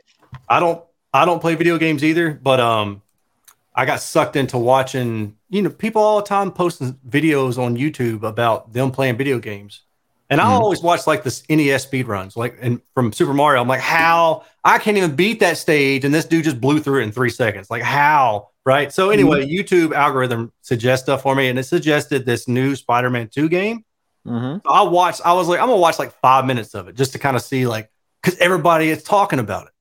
I don't. I don't play video games either, but um, I got sucked into watching. You know, people all the time posting videos on YouTube about them playing video games, and I Mhm. always watch like this NES speed runs, like and from Super Mario. I'm like, how I can't even beat that stage, and this dude just blew through it in three seconds. Like how, right? So anyway, YouTube algorithm suggests stuff for me, and it suggested this new Spider-Man Two game. Mm-hmm. I watched. I was like, I'm gonna watch like five minutes of it just to kind of see like because everybody is talking about it.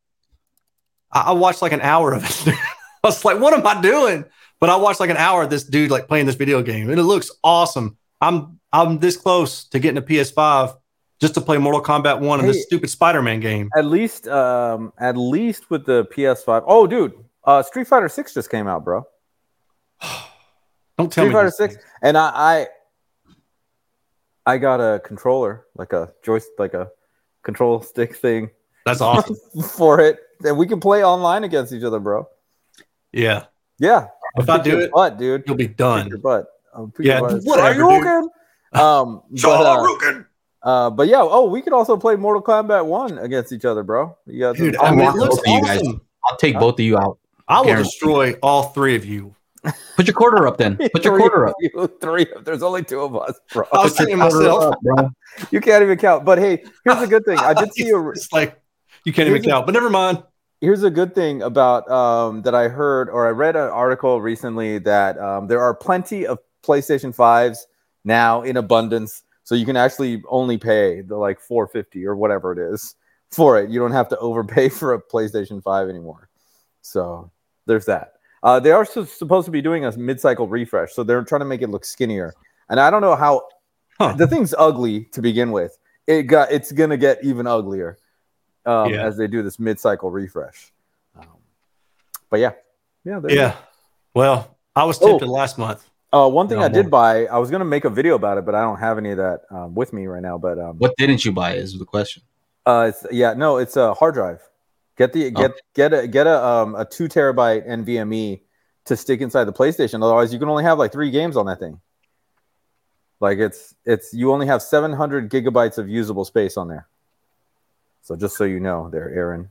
I, I watched like an hour of it. I was like, what am I doing? But I watched like an hour of this dude like playing this video game, and it looks awesome. I'm I'm this close to getting a PS5 just to play Mortal Kombat One and this stupid Spider-Man game. At least, um, at least with the PS5. Oh, dude, uh, Street Fighter Six just came out, bro. Don't tell Street me Fighter Six, things. and I, I, I got a controller, like a joystick, like a control stick thing That's awesome. for it, and we can play online against each other, bro. yeah, Yeah, if I do it, butt, dude. you'll be done. your butt. Yeah, your butt. whatever, Are you dude. okay? Um, but, uh, uh, but yeah, oh, we could also play Mortal Kombat One against each other, bro. You guys, Dude, I'll mean, it looks both of you guys. awesome. I'll take both of you out. I will destroy all three of you. Put your quarter up then. Put your quarter up. You, three. There's only two of us, bro. I was thinking myself. up, bro. You can't even count. But hey, here's a good thing. I did see a It's like you can't even a- count, but never mind. here's a good thing about um, that I heard or I read an article recently that um, there are plenty of PlayStation fives now in abundance, so you can actually only pay the like 450 or whatever it is for it. You don't have to overpay for a PlayStation five anymore. So there's that. Uh, they are su- supposed to be doing a mid-cycle refresh, so they're trying to make it look skinnier. And I don't know how Huh. the thing's ugly to begin with. It got it's gonna get even uglier um, Yeah. as they do this mid-cycle refresh. Um, but yeah, yeah, there you Yeah. Well, I was Oh. tempted last month. Uh, one thing No I did buy, I was gonna make a video about it, but I don't have any of that um, with me right now. But um, What didn't you buy is the question. Uh, it's, yeah, no, it's a hard drive. Get the get Oh. get a get a um a two terabyte NVMe to stick inside the PlayStation. Otherwise, you can only have like three games on that thing. Like it's it's you only have 700 gigabytes of usable space on there. So just so you know, there, Aaron.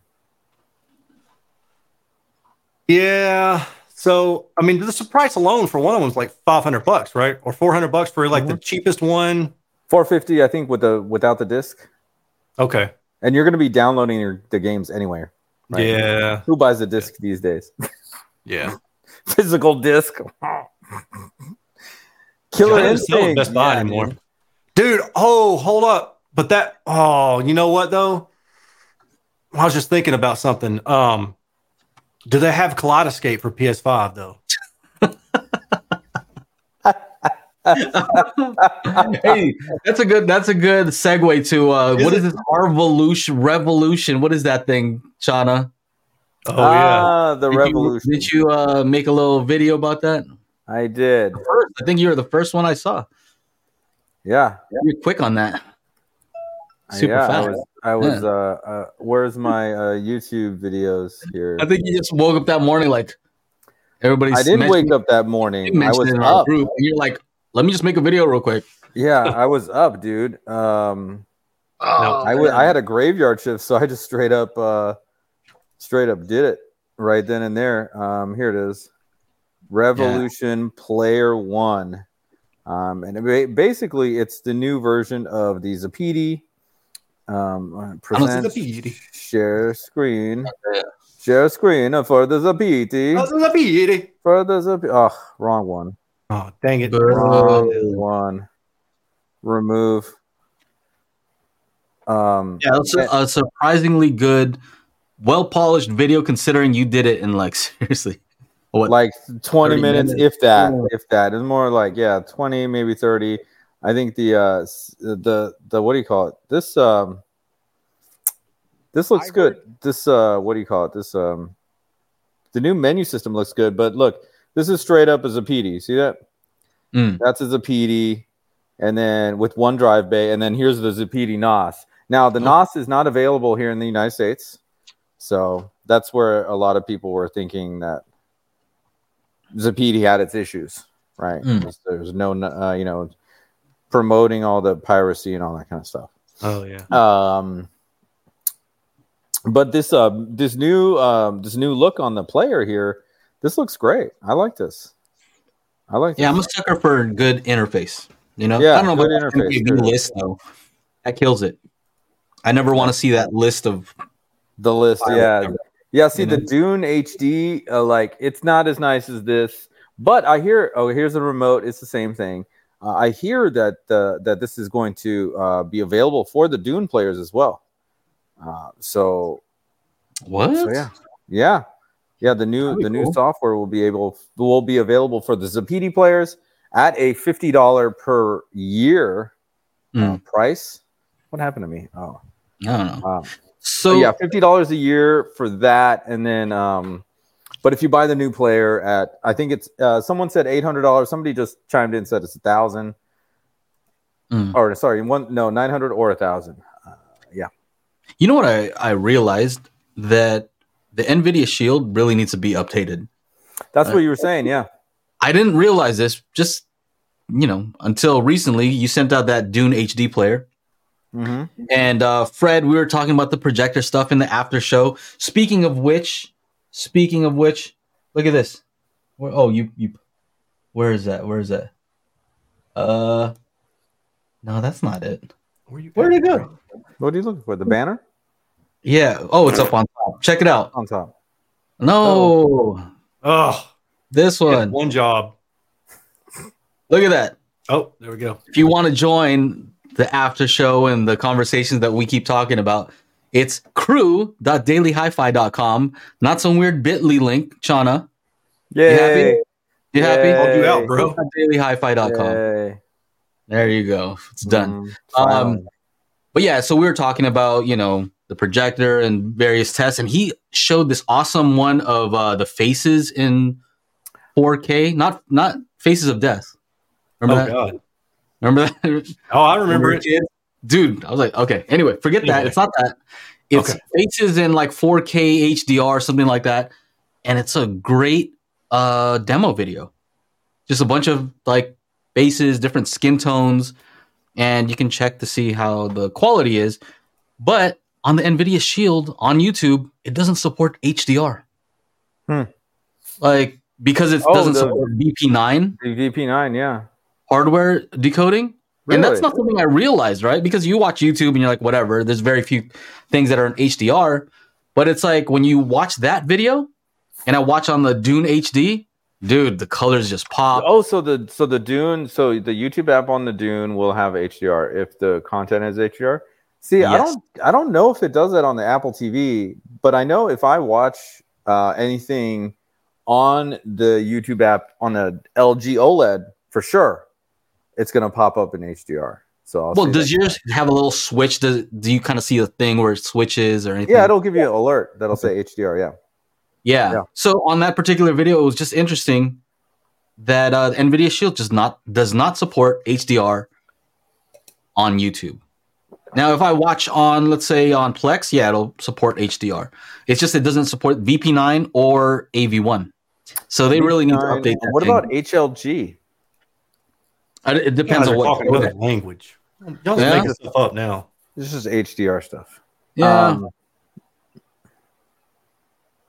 Yeah. So I mean, the price alone for one of them is like five hundred bucks, right? Or four hundred bucks for like the cheapest one. 450, I think, with the without the disc. Okay. And you're going to be downloading your, the games anyway. Right. Yeah. Who buys a disc these days? Yeah. Physical disc. Killer They don't sell at Instinct. Best Buy Yeah, anymore. dude. Dude, oh, hold up. But that oh, you know what though? I was just thinking about something. Um, do they have Kaleidoscape for PS5 though? Hey, that's a good that's a good segue to uh Is what it? is this R_volution R_volution? What is that thing, Channa? Oh Ah, the Did you- R_volution. did you uh make a little video about that? I did. First, I think you were the first one I saw. Yeah. You're quick on that. Super yeah, I fast. was. I was. Uh, uh, where's my uh, YouTube videos here? I think you just woke up that morning like everybody's I didn't wake up that morning. I was it in our up. group, and you're like, let me just make a video real quick. Yeah, I was up, dude. Um, No, I wa- I had a graveyard shift, so I just straight up, uh, straight up did it right then and there. Um, here it is, R_volution Player One, um, and it ba- basically it's the new version of the Zappiti. Um, uh, I don't see present share screen, Yeah. share screen for the Zappiti. For the Zappiti. Oh, wrong one. Oh, dang it. Wrong one. Remove. Um, Yeah, that's a, a surprisingly good, well polished video considering you did it in like seriously. What? like 20 minutes, minutes. if that Yeah. if that it's more like yeah 20 maybe 30 i think the uh the the what do you call it this um this looks I good this uh what do you call it this um the new menu system looks good but look this is straight up as a pd see that Mm. that's a pd and then with one drive bay, and then here's the Zappiti NOS. Now the Oh. NOS is not available here in the United States, so that's where a lot of people were thinking that Zappiti had its issues, right? Mm. There's, there's no, uh, you know, promoting all the piracy and all that kind of stuff. Oh yeah. Um, but this uh this new um this new look on the player here, this looks great. I like this. I like. Yeah, I'm a sucker for good interface. You know, Yeah, I don't know good about interface, good. list though. That kills it. I never want to see that list of. the list. Yeah, number. yeah. See you the know? Dune HD, uh, like it's not as nice as this, but I hear. Oh, here's the remote. It's the same thing. Uh, I hear that uh, that this is going to uh, be available for the Dune players as well. Uh, so What? So yeah, yeah, yeah. The new the new software will be able will be available for the Zappiti players at a fifty dollar per year uh, Mm, price. What happened to me? Oh, I don't know. wow. So yeah, fifty dollars a year for that, and then um, but if you buy the new player at I think it's uh, someone said eight hundred dollars. Somebody just chimed in and said it's a thousand. Mm. Or sorry, one no nine hundred or a thousand. Yeah. you know what I I realized that the Nvidia Shield really needs to be updated. That's Uh, what you were saying. Yeah. I didn't realize this just you know until recently. You sent out that Dune HD player. hmm And uh, Fred, we were talking about the projector stuff in the after show. Speaking of which, speaking of which, look at this. Where, oh, you you, where is that? Where is that? Uh, no, that's not it. Where you Where'd it go? What are you looking for? The banner Yeah. Oh, it's up on top. Check it out. on top. No, Oh, this one. one job. Look at that. Oh, there we go. If you want to join the after show and the conversations that we keep talking about, it's crew.dailyhifi.com. Not some weird bit.ly link, Channa. Yeah. You happy? You happy? Yay. Help you out, bro. dailyhifi.com. Yay. There you go. It's done. Mm, Um, finally. But yeah, so we were talking about, you know, the projector and various tests, and he showed this awesome one of uh, the faces in 4K, not not faces of death. Oh Remember that? god. Remember that? Oh, I remember it. Dude, I was like, okay. Anyway, forget that. It's not that. It's Okay. faces in like 4K HDR, something like that. And it's a great uh demo video. Just a bunch of like faces, different skin tones, and you can check to see how the quality is. But on the Nvidia Shield on YouTube, it doesn't support HDR. Hmm. Like because it Oh, doesn't the- support VP9 The VP9, yeah. hardware decoding. And that's not something I realized, right? Because you watch YouTube and you're like, whatever, there's very few things that are in HDR. But it's like when you watch that video and I watch on the Dune HD, dude, the colors just pop. Oh, so the so the Dune, so the YouTube app on the Dune will have HDR if the content is HDR. See, I don't I don't know if it does that on the Apple TV, but I know if I watch uh, anything on the YouTube app on a LG OLED, for sure, it's gonna pop up in HDR. So I'll well, does yours have a little switch? Does, do you kind of see a thing where it switches or anything? Yeah, it'll give you an alert that'll say HDR. Yeah. Yeah. Yeah. So on that particular video, it was just interesting that uh, NVIDIA Shield just not does not support HDR on YouTube. Now, if I watch on, let's say on Plex, yeah, it'll support HDR. It's just it doesn't support VP9 or AV1. So they really need to Nine- update that. What thing. about HLG? Uh, It depends guys on what. talking another language. Y'all Yeah. making stuff up now. This is HDR stuff. Yeah. Um,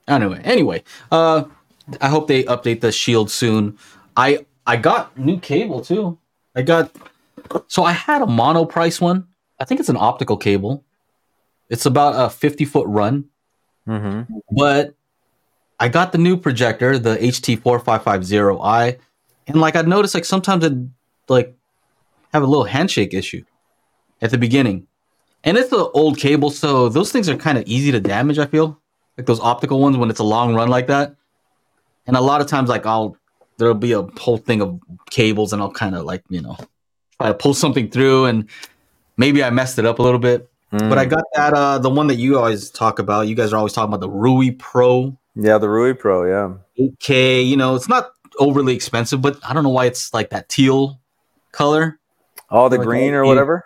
anyway anyway uh i hope they update the shield soon. I i got new cable too. I got so i had a Monoprice one. I think it's an optical cable. It's about a 50 foot run. Mhm. but i got the new projector the ht4550i and like i noticed like sometimes it like have a little handshake issue at the beginning. And it's an old cable so those things are kind of easy to damage i feel like those optical ones when it's a long run like that and a lot of times like i'll there'll be a whole thing of cables and i'll kind of like you know try to pull something through and maybe i messed it up a little bit but i Mm. got that uh the one that you always talk about you guys are always talking about the rui pro yeah, the Rui Pro. Yeah. 8K. You know, it's not overly expensive, but I don't know why it's like that teal color. Oh, the Like, green or whatever.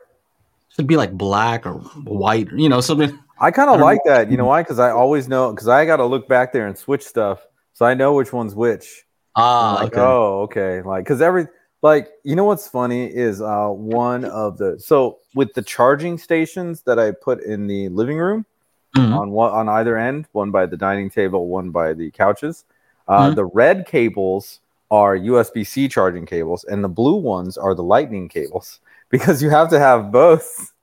Should be like black or white, you know, something. I kind of like know. that. You know why? Because I always know. Because I got to look back there and switch stuff, so I know which one's which. Ah, like, okay. oh, okay. Like, because every like, you know what's funny is uh one of the so with the charging stations that I put in the living room Mhm. on one on either end, one by the dining table, one by the couches. Uh, Mhm. The red cables are USB C charging cables, and the blue ones are the lightning cables because you have to have both.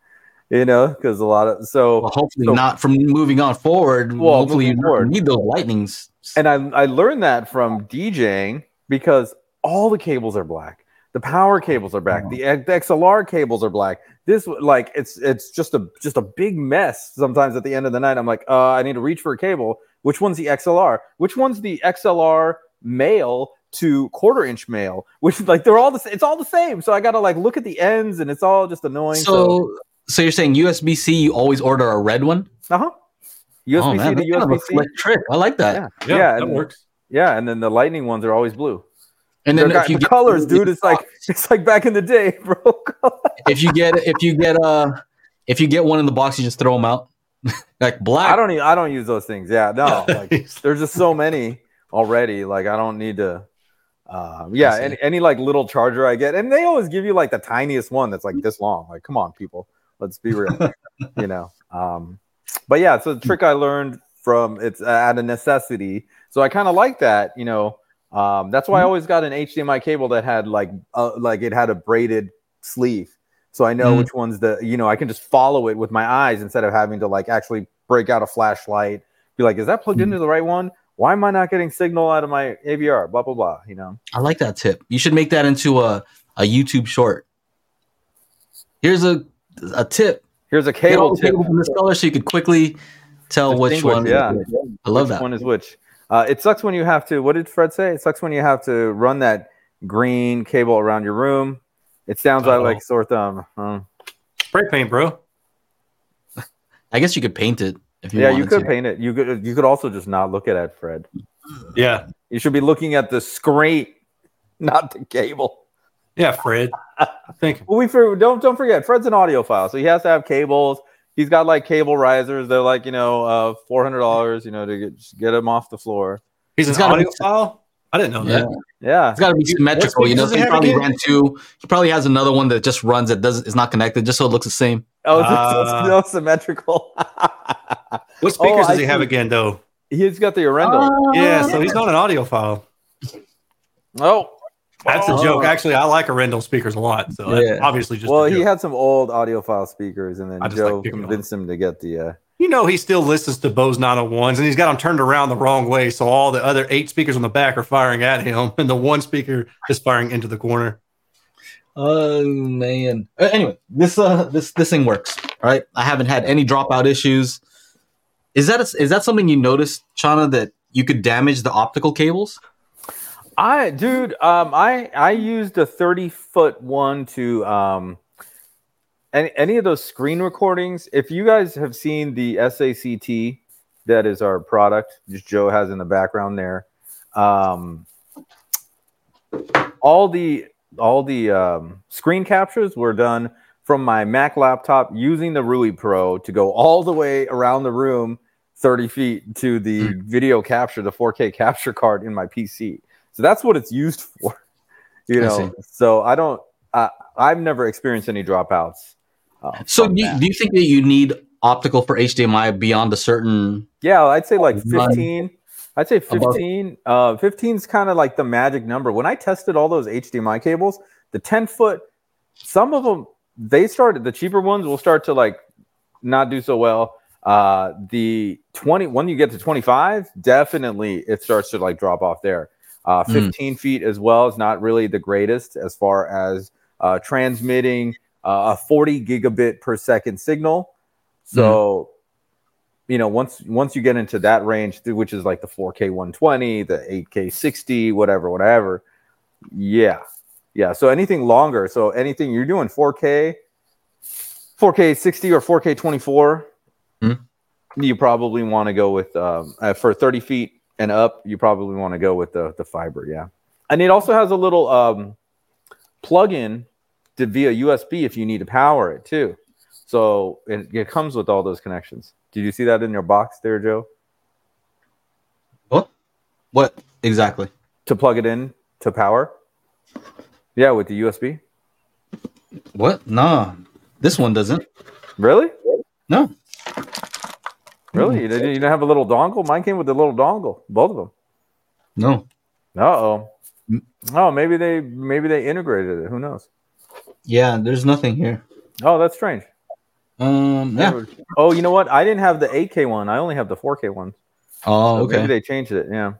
You know, because a lot of so Well, hopefully so- not from moving on forward. Well, hopefully you forward. need those lightnings. and I I learned that from DJing because all the cables are black. The power cables are black. The, the XLR cables are black. This like it's it's just a just a big mess. Sometimes at the end of the night, I'm like, uh, I need to reach for a cable. Which one's the XLR? Which one's the XLR male to quarter inch male? Which like they're all the it's all the same. So I gotta like look at the ends, and it's all just annoying. So, so you're saying USB C? You always order a red one? uh huh. USB oh C man, to that's kind of USB C. trick. I like that. Yeah, Yeah, yeah, that and, works. yeah, and then the lightning ones are always blue. And then They're if got- you the get colors, dude, it's like it's like back in the day, bro. if you get if you get uh if you get one in the box, you just throw them out like black. I don't even I don't use those things. Yeah, no, like there's just so many already. Like I don't need to. Um, yeah, I any, any like little charger I get, and they always give you like the tiniest one that's like this long. Like, come on, people, let's be real. you know. Um, but yeah, so the trick I learned from it's out of necessity. So I kind of like that. You know, um, that's why I always got an HDMI cable that had like uh, like it had a braided sleeve. So I know Mhm. which one's the you know I can just follow it with my eyes instead of having to like actually break out a flashlight. Be like, is that plugged Mhm. into the right one? Why am I not getting signal out of my AVR? Blah blah blah. You know. I like that tip. You should make that into a a YouTube short. Here's a a tip. Here's a cable tip. cables in this color so you could quickly tell which one. yeah. I love which that. one is which. Uh, it sucks when you have to. What did Fred say? It sucks when you have to run that green cable around your room. It sounds like, Uh-oh. like sore thumb. Huh. Spray paint, bro. I guess you could paint it if you yeah, you could to. paint it. You could. You could also just not look at it, Fred. Yeah, You should be looking at the screen, not the cable. yeah, Fred. Think Well, we for, don't don't forget Fred's an audiophile, so he has to have cables. He's got like cable risers. They're like you know uh, four hundred dollars, you know, to get, just get him off the floor. he's It's an gotta be- audiophile. I didn't know Yeah. that. Yeah, It's got to be symmetrical. You know, speakers does he he probably ran two. He probably has another one that just runs that doesn't is not connected, just so it looks the same. oh, it's, Uh, it's no symmetrical. What speakers Oh, I does he have again, though? He's got the Arendal. Yeah, so he's not an audiophile. oh, That's Oh. a joke. Actually, I like Arendal speakers a lot. So that's Yeah. obviously just well, a he had some old audiophile speakers, and then Joe like convinced him to get the. Uh, you know, he still listens to Bose 901s and he's got them turned around the wrong way. So all the other eight speakers on the back are firing at him, and the one speaker is firing into the corner. Oh man. Uh, Anyway, this uh this this thing works. All right. I haven't had any dropout issues. Is that a, is that something you noticed, Channa, that you could damage the optical cables? I, dude, um, I I used a thirty foot one to um, any any of those screen recordings. If you guys have seen the SACT, that is our product. Just Joe has in the background there. Um, all the all the um, screen captures were done from my Mac laptop using the Rui Pro to go all the way around the room, thirty feet to the video capture, the 4K capture card in my PC. So that's what it's used for. You know, see. so I don't. Uh, I've never experienced any dropouts. uh, So do, that. do you think that you need optical for HDMI beyond a certain Yeah, I'd say like. 15. I'd say Above- 15. Uh, 15 is kind of like the magic number. When I tested all those HDMI cables, the 10 foot, some of them, they started, the cheaper ones will start to like not do so well. Uh, the 20, when you get to 25, definitely it starts to like drop off there. Uh, Mm. 15 feet as well is not really the greatest as far as uh, transmitting uh, a 40 gigabit per second signal. So, you know, once once you get into that range, which is like the 4K 120, the 8K 60, whatever, whatever, yeah, yeah. So anything longer, so anything you're doing 4K, 4K 60 or 4K 24, Hmm. you probably want to go with um, uh, for 30 feet and up. You probably want to go with the the fiber, yeah. And it also has a little um, plug-in to via USB if you need to power it too. So it, it comes with all those connections. Did you see that in your box there, Joe? What? What exactly? To plug it in to power? Yeah, with the USB. What? Nah, this one doesn't. Really? No. Really? You didn't, you didn't have a little dongle? Mine came with a little dongle, both of them. No. Uh oh. Oh, maybe they maybe they integrated it. Who knows? Yeah, there's nothing here. Oh, that's strange. Um. Yeah. Oh, you know what? I didn't have the 8K one. I only have the 4K one. Oh, So okay. Maybe they changed it. Yeah.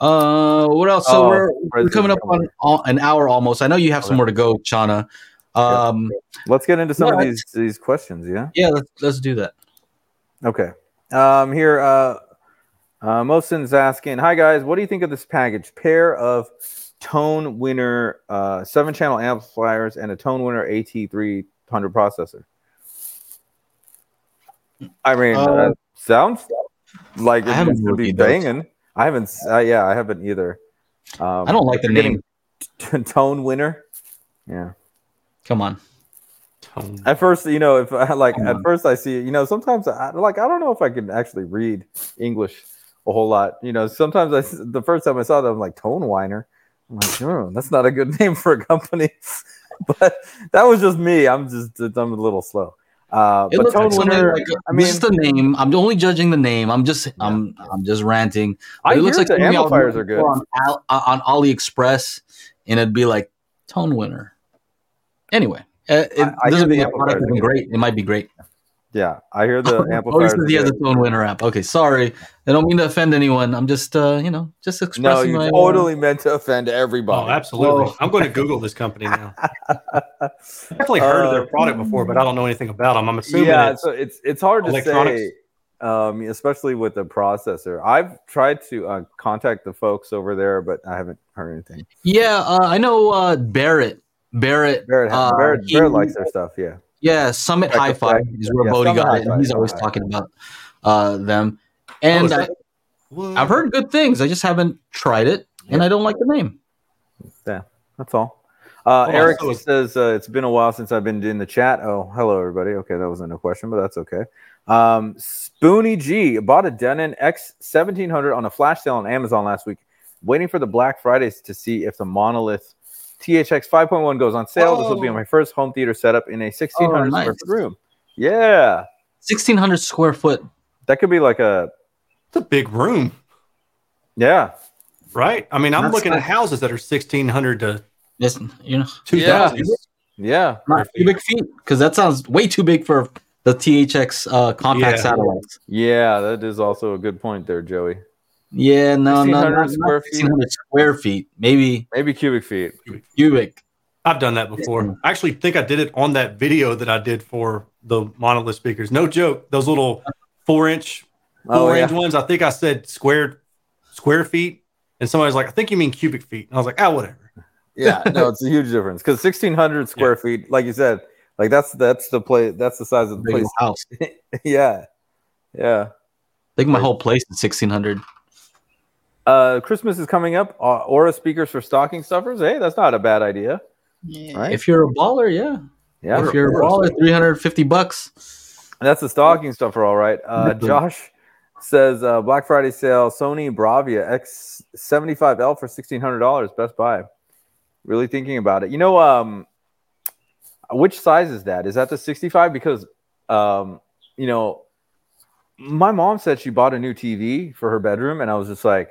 Uh, what else? So Oh, we're, we're coming up on all, an hour almost. I know you have Okay. somewhere to go, Channa. Um, Let's get into some Yeah, of these these questions. Yeah. yeah, let's let's do that. Okay. Um, here, uh, uh, Mosin's asking, "Hi guys, what do you think of this package? Pair of tone winner uh, seven channel amplifiers and a tone winner AT300 processor." I mean, Uh, that sounds like it haven't be those. banging. I haven't. Uh, yeah, I haven't either. Um, I don't like the name. tone winner. Yeah. Come on. Tone. At first, you know, if I like Come at first I see, you know, sometimes I like I don't know if I can actually read English a whole lot. You know, sometimes I, the first time I saw that I'm like tone whiner. I'm like, oh, that's not a good name for a company. but that was just me. I'm just I'm a little slow. Uh, It but looks tone like something winner. like I mean, just the name. I'm only judging the name. I'm just I'm I'm just ranting. I it looks hear like the something I was amplifiers are good. on, uh, on AliExpress, and it'd be like tone winner. Anyway, uh, it I- I doesn't the mean the product amplifiers isn't great. It might be great. Yeah, I hear the Oh, he amplifiers. says has a good. tone winner app. Okay, sorry. I don't mean to offend anyone. I'm just, uh, you know, just expressing. No, you my. uh, totally meant to offend Oh, everybody. absolutely. Well- I'm going to Google this company now. I've definitely heard of their Uh, product before, but I don't know anything about them. I'm assuming yeah, it's so it's it's hard to electronics. say, um, especially with the processor. I've tried to uh, contact the folks over there, but I haven't heard anything. Yeah, uh, I know uh, Barrett. Barrett. Barrett, uh, Barrett, he- Barrett likes their stuff. Yeah, Yeah, Summit Check the Hi-Fi is where Yeah, Bodie got it, and he's always yeah. talking about uh, them. Oh, And is I, I've heard good things. I just haven't tried it, and I don't like the name. Yeah, that's all. Uh, Hold on, Eric so says uh, it's been a while since I've been in the chat. Oh, hello everybody. Okay, that wasn't a question, but that's okay. Um, Spoonie G bought a Denon X seventeen hundred on a flash sale on Amazon last week. Waiting for the Black Fridays to see if the Monolith THX 5.1 goes on sale. This will be my first home theater setup in a 1600 Oh, nice. square foot room. Yeah, Sixteen hundred square foot. that could be like a It's a big room, yeah. right? I mean, I'm That's looking at houses that are 1,600 to Yes, you know, 2,000. Yeah, not cubic feet, because that sounds way too big for the THX uh, compact Yeah. satellites. yeah, that is also a good point there, Joey. Yeah, no, no, 1600 not, square feet? square feet, maybe Maybe cubic feet. cubic. I've done that before. I actually think I did it on that video that I did for the monolith speakers. No joke. Those little four inch, Oh, four yeah. inch ones. I think I said square square feet, and somebody's like, "I think you mean cubic feet." And I was like, "Ah, whatever." yeah, no, it's a huge difference because sixteen hundred square feet, like you said, like that's that's the place, that's the size of the Big place. house. yeah, yeah. I think my whole place is 1600. Uh, Christmas is coming up. Uh, ORA speakers for stocking stuffers. Hey, that's not a bad idea. Right? If you're a baller, yeah. Yeah, if you're a baller, 350 bucks. that's a stocking stuffer, all right. Uh. Josh says uh, Black Friday sale Sony Bravia X75L for sixteen hundred dollars. Best Buy. Really thinking about it. You know, um, which size is that? Is that the sixty-five? Because, um, you know, my mom said she bought a new TV for her bedroom, and I was just like,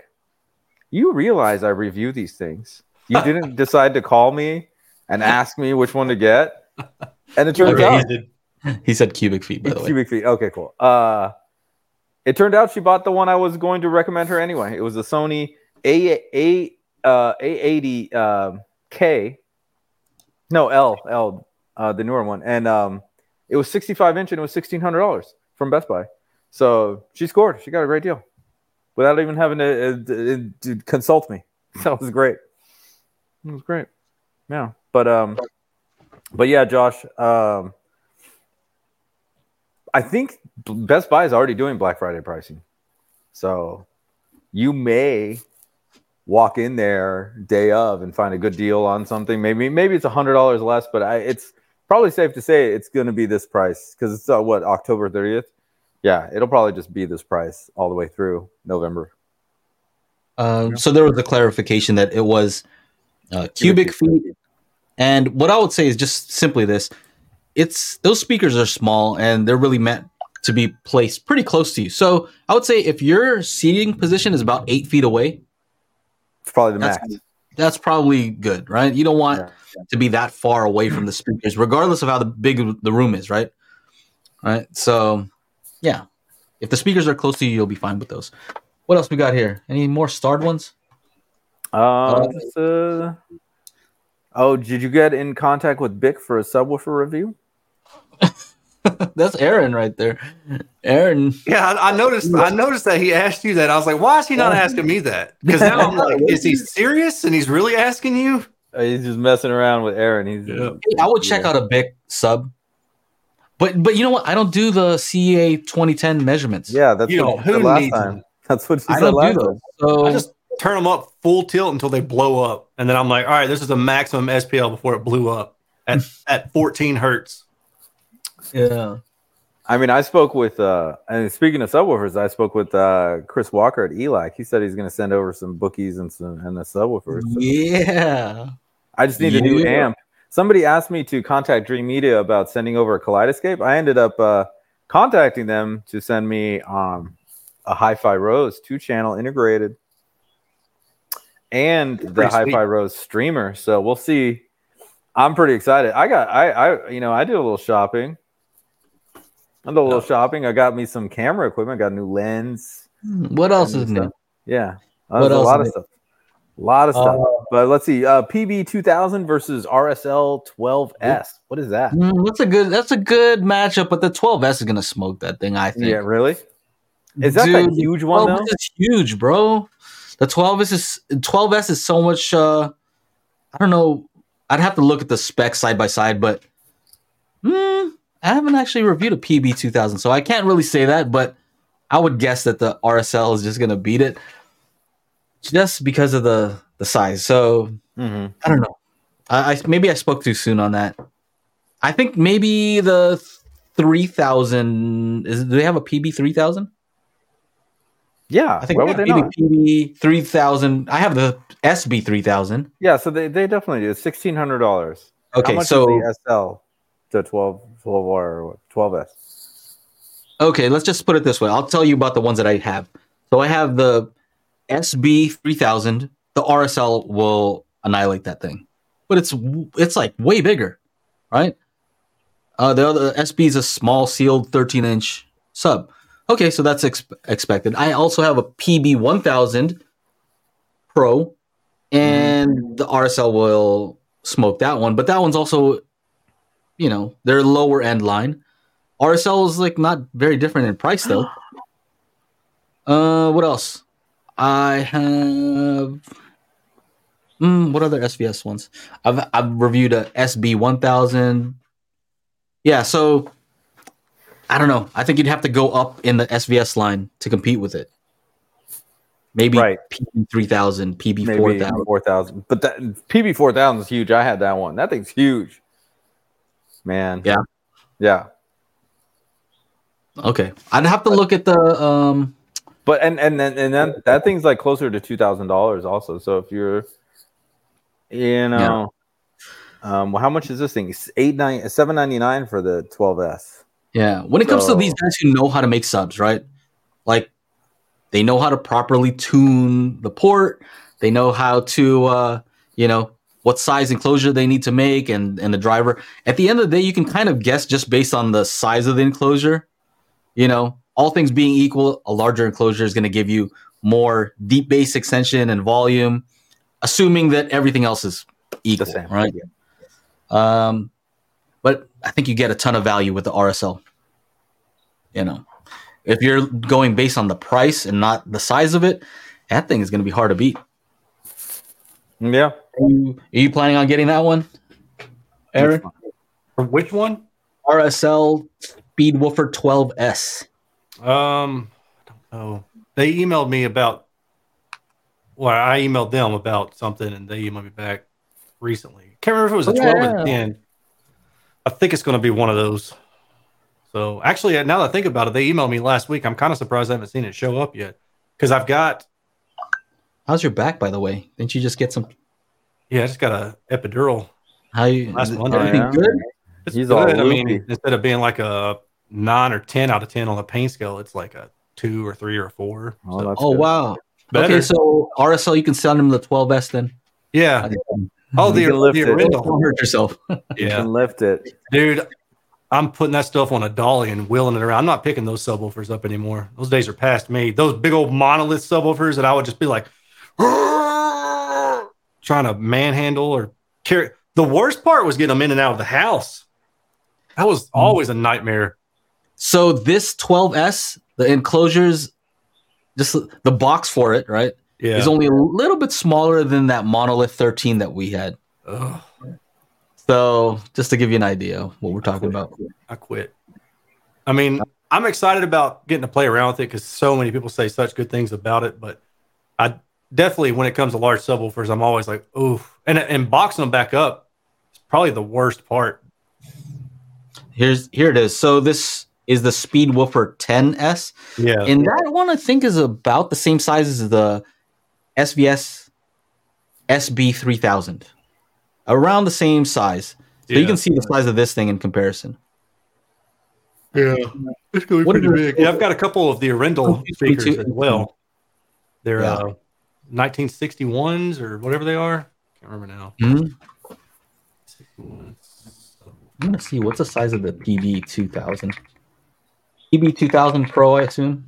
"You realize I review these things? You didn't decide to call me and ask me which one to get." And it turns Okay, out Did- He said cubic feet, by the way. cubic feet. Okay, cool. Uh, it turned out she bought the one I was going to recommend her anyway. It was a Sony A A uh, A80 um, K. No L L uh, the newer one, and um, it was 65 inch and it was sixteen hundred dollars from Best Buy. So she scored. She got a great deal without even having to, uh, to consult me. That was great. It was great. Yeah, but um, but yeah, Josh. Um, I think Best Buy is already doing Black Friday pricing, so you may walk in there day of and find a good deal on something. Maybe maybe it's a hundred dollars less, but I, it's probably safe to say it's going to be this price because it's uh, what October thirtieth. Yeah, it'll probably just be this price all the way through November. Uh, So there was a clarification that it was uh, cubic feet, and what I would say is just simply this: it's those speakers are small and they're really meant to be placed pretty close to you. So I would say if your seating position is about eight feet away, It's probably the That's- max. that's probably good, right? You don't want Yeah. to be that far away from the speakers, regardless of how the big the room is, right? Right. So, yeah, if the speakers are close to you, you'll be fine with those. What else we got here? Any more starred ones? Um, uh, oh, did you get in contact with Bic for a subwoofer review? That's Aaron right there. Aaron. Yeah, I, I noticed. I noticed that he asked you that. I was like, why is he not asking me that? Because now I'm like, is he serious? And he's really asking you? Uh, he's just messing around with Aaron. He's Yeah. Hey, I would check out a big sub. But but you know what? I don't do the CEA 2010 measurements. yeah. That's You what know, he said who last needs time. them? That's what he I said don't last do time. those. So I just turn them up full tilt until they blow up, and then I'm like, all right, this is a maximum SPL before it blew up at at 14 hertz. yeah. I mean, I spoke with, uh, and speaking of subwoofers, I spoke with uh, Chris Walker at ELAC. He said he's going to send over some bookies and some and the subwoofers. So Yeah. I just need a new Yeah. amp. Somebody asked me to contact Dream Media about sending over a Kaleidoscape. I ended up uh, contacting them to send me um, a Hi-Fi Rose two channel integrated and the Hi-Fi sweet. Rose streamer. So we'll see. I'm pretty excited. I got I I you know I did a little shopping. I did a little Oh. shopping. I got me some camera equipment. Got a new lens. What else is stuff. new? Yeah, What There's a else lot of stuff. A lot of stuff. Uh, but let's see. Uh, PB two thousand versus RSL twelve S. What is that? Mm, that's a good. That's a good matchup, but the 12s is gonna smoke that thing. I think. Yeah, really? Is that Dude, huge one 12 though? is huge, bro. The 12s is 12s is so much. uh I don't know. I'd have to look at the specs side by side, but mm, I haven't actually reviewed a PB 2000, so I can't really say that. But I would guess that the RSL is just gonna beat it, just because of the the size. So hmm I don't know. I, I maybe I spoke too soon on that. I think maybe the three thousand is. Do they have a PB three thousand? Yeah, I think why would they not? PB three thousand. I have the SB three thousand. Yeah, so they, they definitely do. It's sixteen hundred dollars. Okay, so the SL to 12 12 or twelve S? okay, let's just put it this way. I'll tell you about the ones that I have. So I have the SB three thousand. The RSL will annihilate that thing, but it's it's like way bigger, right? Uh, the other SB is a small sealed thirteen inch sub. Okay, so that's ex- expected. I also have a PB one thousand Pro, and the RSL will smoke that one, but that one's also, you know, their lower end line. RSL is like not very different in price though. Uh, what else? I have. Mm, what other SVS ones? I've I've reviewed a SB one thousand. Yeah, so I don't know. I think you'd have to go up in the SVS line to compete with it. Maybe Right. PB three thousand, PB four thousand. four thousand. But that PB four thousand is huge. I had that one. That thing's huge. Man. Yeah. Yeah. Okay, I'd have to look at the um. But and and then and that that thing's like closer to two thousand dollars also. So if you're you know um well, how much is this thing? It's eight nine seven ninety nine for the twelve S. Yeah, when it comes to these guys who know how to make subs, right? Like they know how to properly tune the port. They know how to, uh, you know, what size enclosure they need to make, and and the driver. At the end of the day, you can kind of guess just based on the size of the enclosure. You know, all things being equal, a larger enclosure is going to give you more deep bass extension and volume, assuming that everything else is equal, same. right? Um, but I think you get a ton of value with the RSL. You know, if you're going based on the price and not the size of it, that thing is going to be hard to beat. Yeah. Are you, are you planning on getting that one, Aaron? Which one? RSL Speedwoofer 12S. Um, I don't know. They emailed me about well, I emailed them about something and they emailed me back recently. Can't remember if it was a Oh, 12 or a 10. I think it's going to be one of those. So actually, now that I think about it, they emailed me last week. I'm kind of surprised I haven't seen it show up yet because I've got, How's your back, by the way? Didn't you just get some? yeah, I just got a epidural. How you? Last Monday. everything yeah. good? It's He's all good. I mean, instead of being like a nine or 10 out of 10 on the pain scale, it's like a two or three or four. Oh, So, Oh wow. better. Okay, so RSL, you can send him the 12s then. yeah. Oh, the, You can lift the it. Don't hurt yourself. You Yeah. can lift it. Dude, I'm putting that stuff on a dolly and wheeling it around. I'm not picking those subwoofers up anymore. Those days are past me. Those big old monolith subwoofers that I would just be like trying to manhandle or carry. The worst part was getting them in and out of the house. That was mm. always a nightmare. So this 12s, the enclosures, just the box for it, right, Yeah. is only a little bit smaller than that monolith 13 that we had. Ugh, So just to give you an idea what we're talking about. I quit. I mean, I'm excited about getting to play around with it because so many people say such good things about it. But I definitely, when it comes to large subwoofers, I'm always like, ooh, and and boxing them back up is probably the worst part. Here's here it is. So this is the Speed Woofer 10S. Yeah. And that one I think is about the same size as the SVS SB3000. Around the same size. So yeah. you can see the size of this thing in comparison. Yeah. It's going to be what pretty big. Yeah, I've got a couple of the Arendal speakers as well. They're yeah. uh, 1961s or whatever they are. Can't remember now. Mm-hmm. I'm going to see what's the size of the PB2000. PB 2000 Pro, I assume.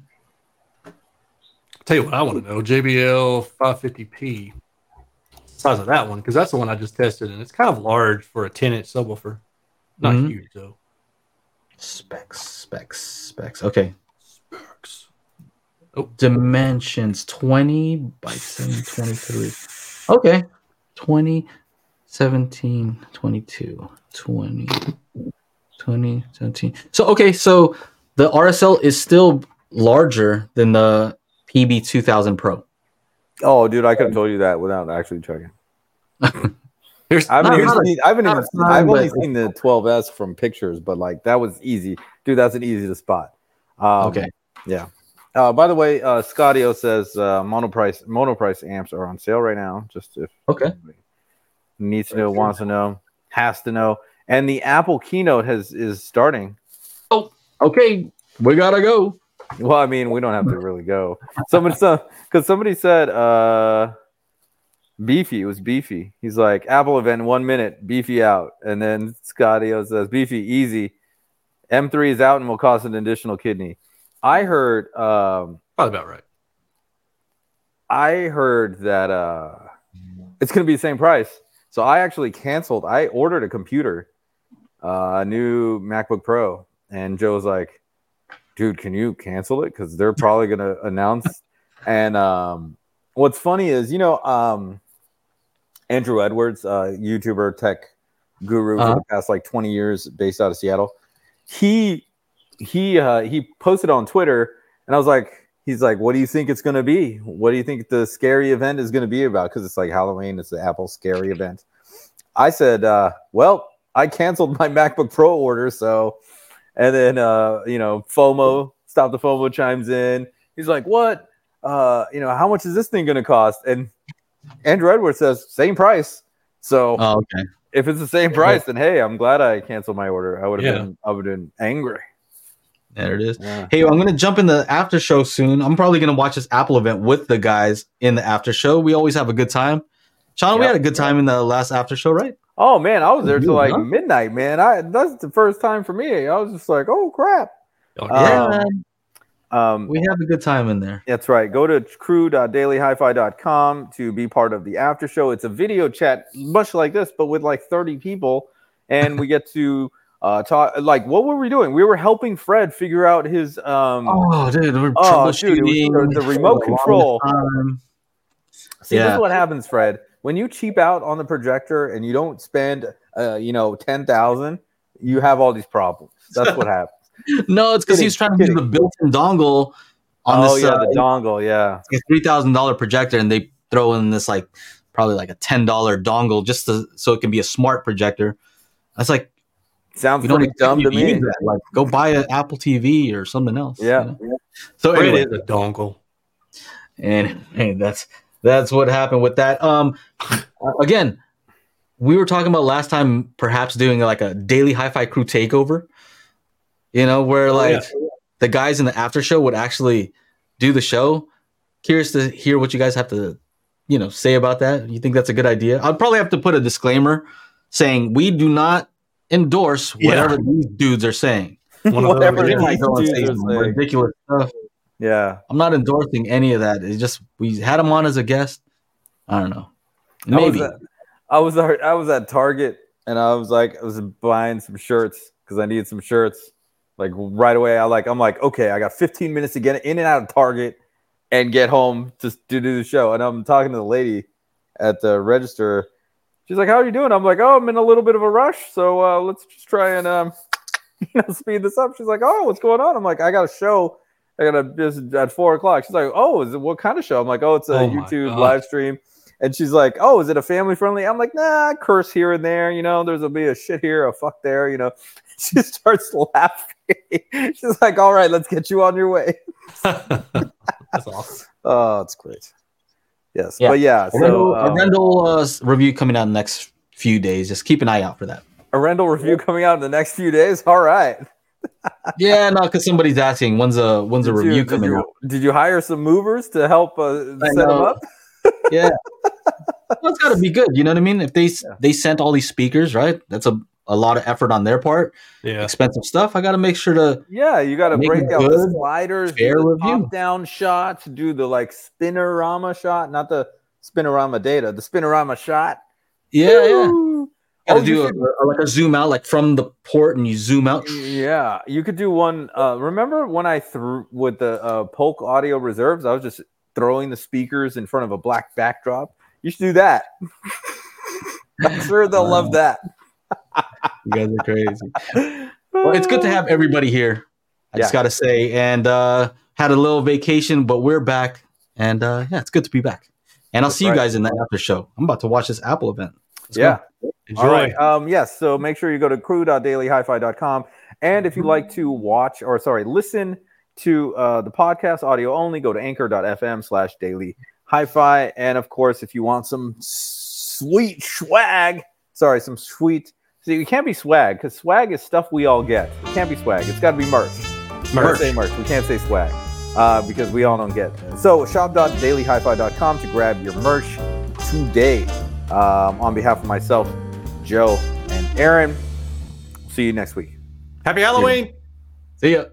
Tell you what I want to know JBL 550P. Size of that one, because that's the one I just tested, and it's kind of large for a 10 inch subwoofer. Not mm-hmm. huge, though. Specs, specs, specs. Okay. Specs. Oh. Dimensions 20 by 10, 23. Okay. 20, 17, 22, 20, 20, 17. So, okay. So, the RSL is still larger than the PB 2000 Pro. Oh, dude, I could have told you that without actually checking. Here's I haven't even a- seen. I haven't even. a Seen, I've only but- seen the 12s from pictures, but like that was easy, dude. That's an easy to spot. Um, Okay. Yeah. Uh, by the way, uh, Scottio says uh, monoprice monoprice amps are on sale right now. Just if Okay. needs to know, wants to know, has to know, and the Apple keynote has is starting. Okay, we gotta go. Well, I mean, we don't have to really go. Somebody said because somebody said uh beefy. It was beefy. He's like Apple event one minute, beefy out, and then Scottio says beefy easy. M3 is out and will cost an additional kidney. I heard um probably about right. I heard that uh it's gonna be the same price. So I actually canceled. I ordered a computer, uh, a new MacBook Pro, and Joe's like, "Dude, can you cancel it? Because they're probably gonna announce." And um, what's funny is, you know, um, Andru Edwards, uh, YouTuber, tech guru Uh-huh. for the past like twenty years, based out of Seattle. He he uh, he posted on Twitter, and I was like, he's like, "What do you think it's going to be? What do you think the scary event is going to be about?" Because it's like Halloween, it's the Apple scary event. I said, uh, "Well, I canceled my MacBook Pro order, so." And then uh, you know, FOMO, stop the FOMO chimes in. He's like, "What? Uh, you know, how much is this thing going to cost?" And Andru Edwards says, "Same price." So Oh, okay. if it's the same price, then hey, I'm glad I canceled my order. I would have Yeah. been, I would have been angry. There it is. Yeah. Hey, I'm gonna jump in the after show soon. I'm probably gonna watch this Apple event with the guys in the after show. We always have a good time. Sean, we had a good time in the last after show, right? Oh man, I was there till like Huh? midnight, man. I that's the first time for me. I was just like, oh crap. Oh, yeah. Um, we have a good time in there. that's right. Go to crew.dailyhifi.com to be part of the after show. It's a video chat, much like this, but with like 30 people, and we get to uh talk. Like, what were we doing? We were helping Fred figure out his um. Oh, dude, we're Oh, dude, was troubleshooting the- the remote for a long control. time. See, this is what happens, Fred. When you cheap out on the projector and you don't spend, uh, you know, ten thousand, you have all these problems. That's what happens. No, it's because he's trying to use kidding. the built-in dongle on oh this yeah, uh, the dongle. Yeah. three thousand dollar projector, and they throw in this like probably like a ten dollar dongle just to, so it can be a smart projector. That's like Sounds you pretty dumb to me. that. Like go buy an Apple TV or something else. you Yeah. So It anyway, is a dongle. and, and that's that's what happened with that. Um, again, we were talking about last time, perhaps doing like a daily hi-fi crew takeover. You know, where Oh, like yeah. the guys in the after show would actually do the show. Curious to hear what you guys have to, you know, say about that. You think that's a good idea? I'd probably have to put a disclaimer saying we do not endorse Yeah. whatever these dudes are saying. One of those, Whatever yeah. it They might these go and dudes say are some saying. ridiculous stuff. Yeah. I'm not endorsing any of that. It's just we had him on as a guest. I don't know. I was Maybe. at- I was at, I was at Target and I was like I was buying some shirts because I needed some shirts. Like right away, I like I'm like okay, I got 15 minutes to get in and out of Target and get home to, to do the show. And I'm talking to the lady at the register. She's like, "How are you doing?" I'm like, "Oh, I'm in a little bit of a rush, so uh, let's just try and um, speed this up." She's like, "Oh, what's going on?" I'm like, "I got a show. I got a just at four o'clock." She's like, "Oh, is it what kind of show?" I'm like, "Oh, it's a Oh YouTube God. live stream." And she's like, "Oh, is it a family friendly?" I'm like, "Nah, curse here and there. You know, there's a be a shit here, a fuck there. You know." She starts laughing. she's like, "All right, let's get you on your way." That's awesome. Oh, it's great. Yes, Yeah. but yeah. So Arendal, a um, Arendal uh, review coming out in the next few days. Just keep an eye out for that. Arendal review coming out in the next few days. All right. Yeah, no, because somebody's asking when's a when's a Did review you, did coming you, out. Did you hire some movers to help uh, set them up? Yeah, that's got to be good. You know what I mean? If they s they sent all these speakers, right? That's a a lot of effort on their part. Yeah. Expensive stuff. I got to make sure to Yeah, you got to break a out the good, sliders, do the review. top-down shots, do the like spinorama shot, not the spinorama data, the spinorama shot. yeah yeah. Woo! Got to Oh, you do a, should- a- like a zoom out, like from the port, and you zoom out. Yeah, you could do one. Uh, remember when I threw with the uh, Polk Audio Reserves? I was just throwing the speakers in front of a black backdrop. You should do that. I'm sure they'll love that. You guys are crazy. Well, it's good to have everybody here. I just got to say, and uh, had a little vacation, but we're back, and uh, yeah, it's good to be back. And I'll That's see you guys in the after show. I'm about to watch this Apple event. Let's Yeah. go. Enjoy. All right. Um, yes. So make sure you go to crew.dailyhifi.com. And if you'd like to watch or sorry, listen to uh, the podcast audio only, go to anchor.fm slash daily hi-fi. And of course, if you want some sweet swag, sorry, some sweet see, it can't be swag because swag is stuff we all get. It can't be swag. It's got to be merch. We can't Merch. say merch. We can't say swag uh, because we all don't get. It. So shop.dailyhifi.com to grab your merch today. Um, on behalf of myself, Joe, and Aaron, see you next week. Happy Halloween. See ya.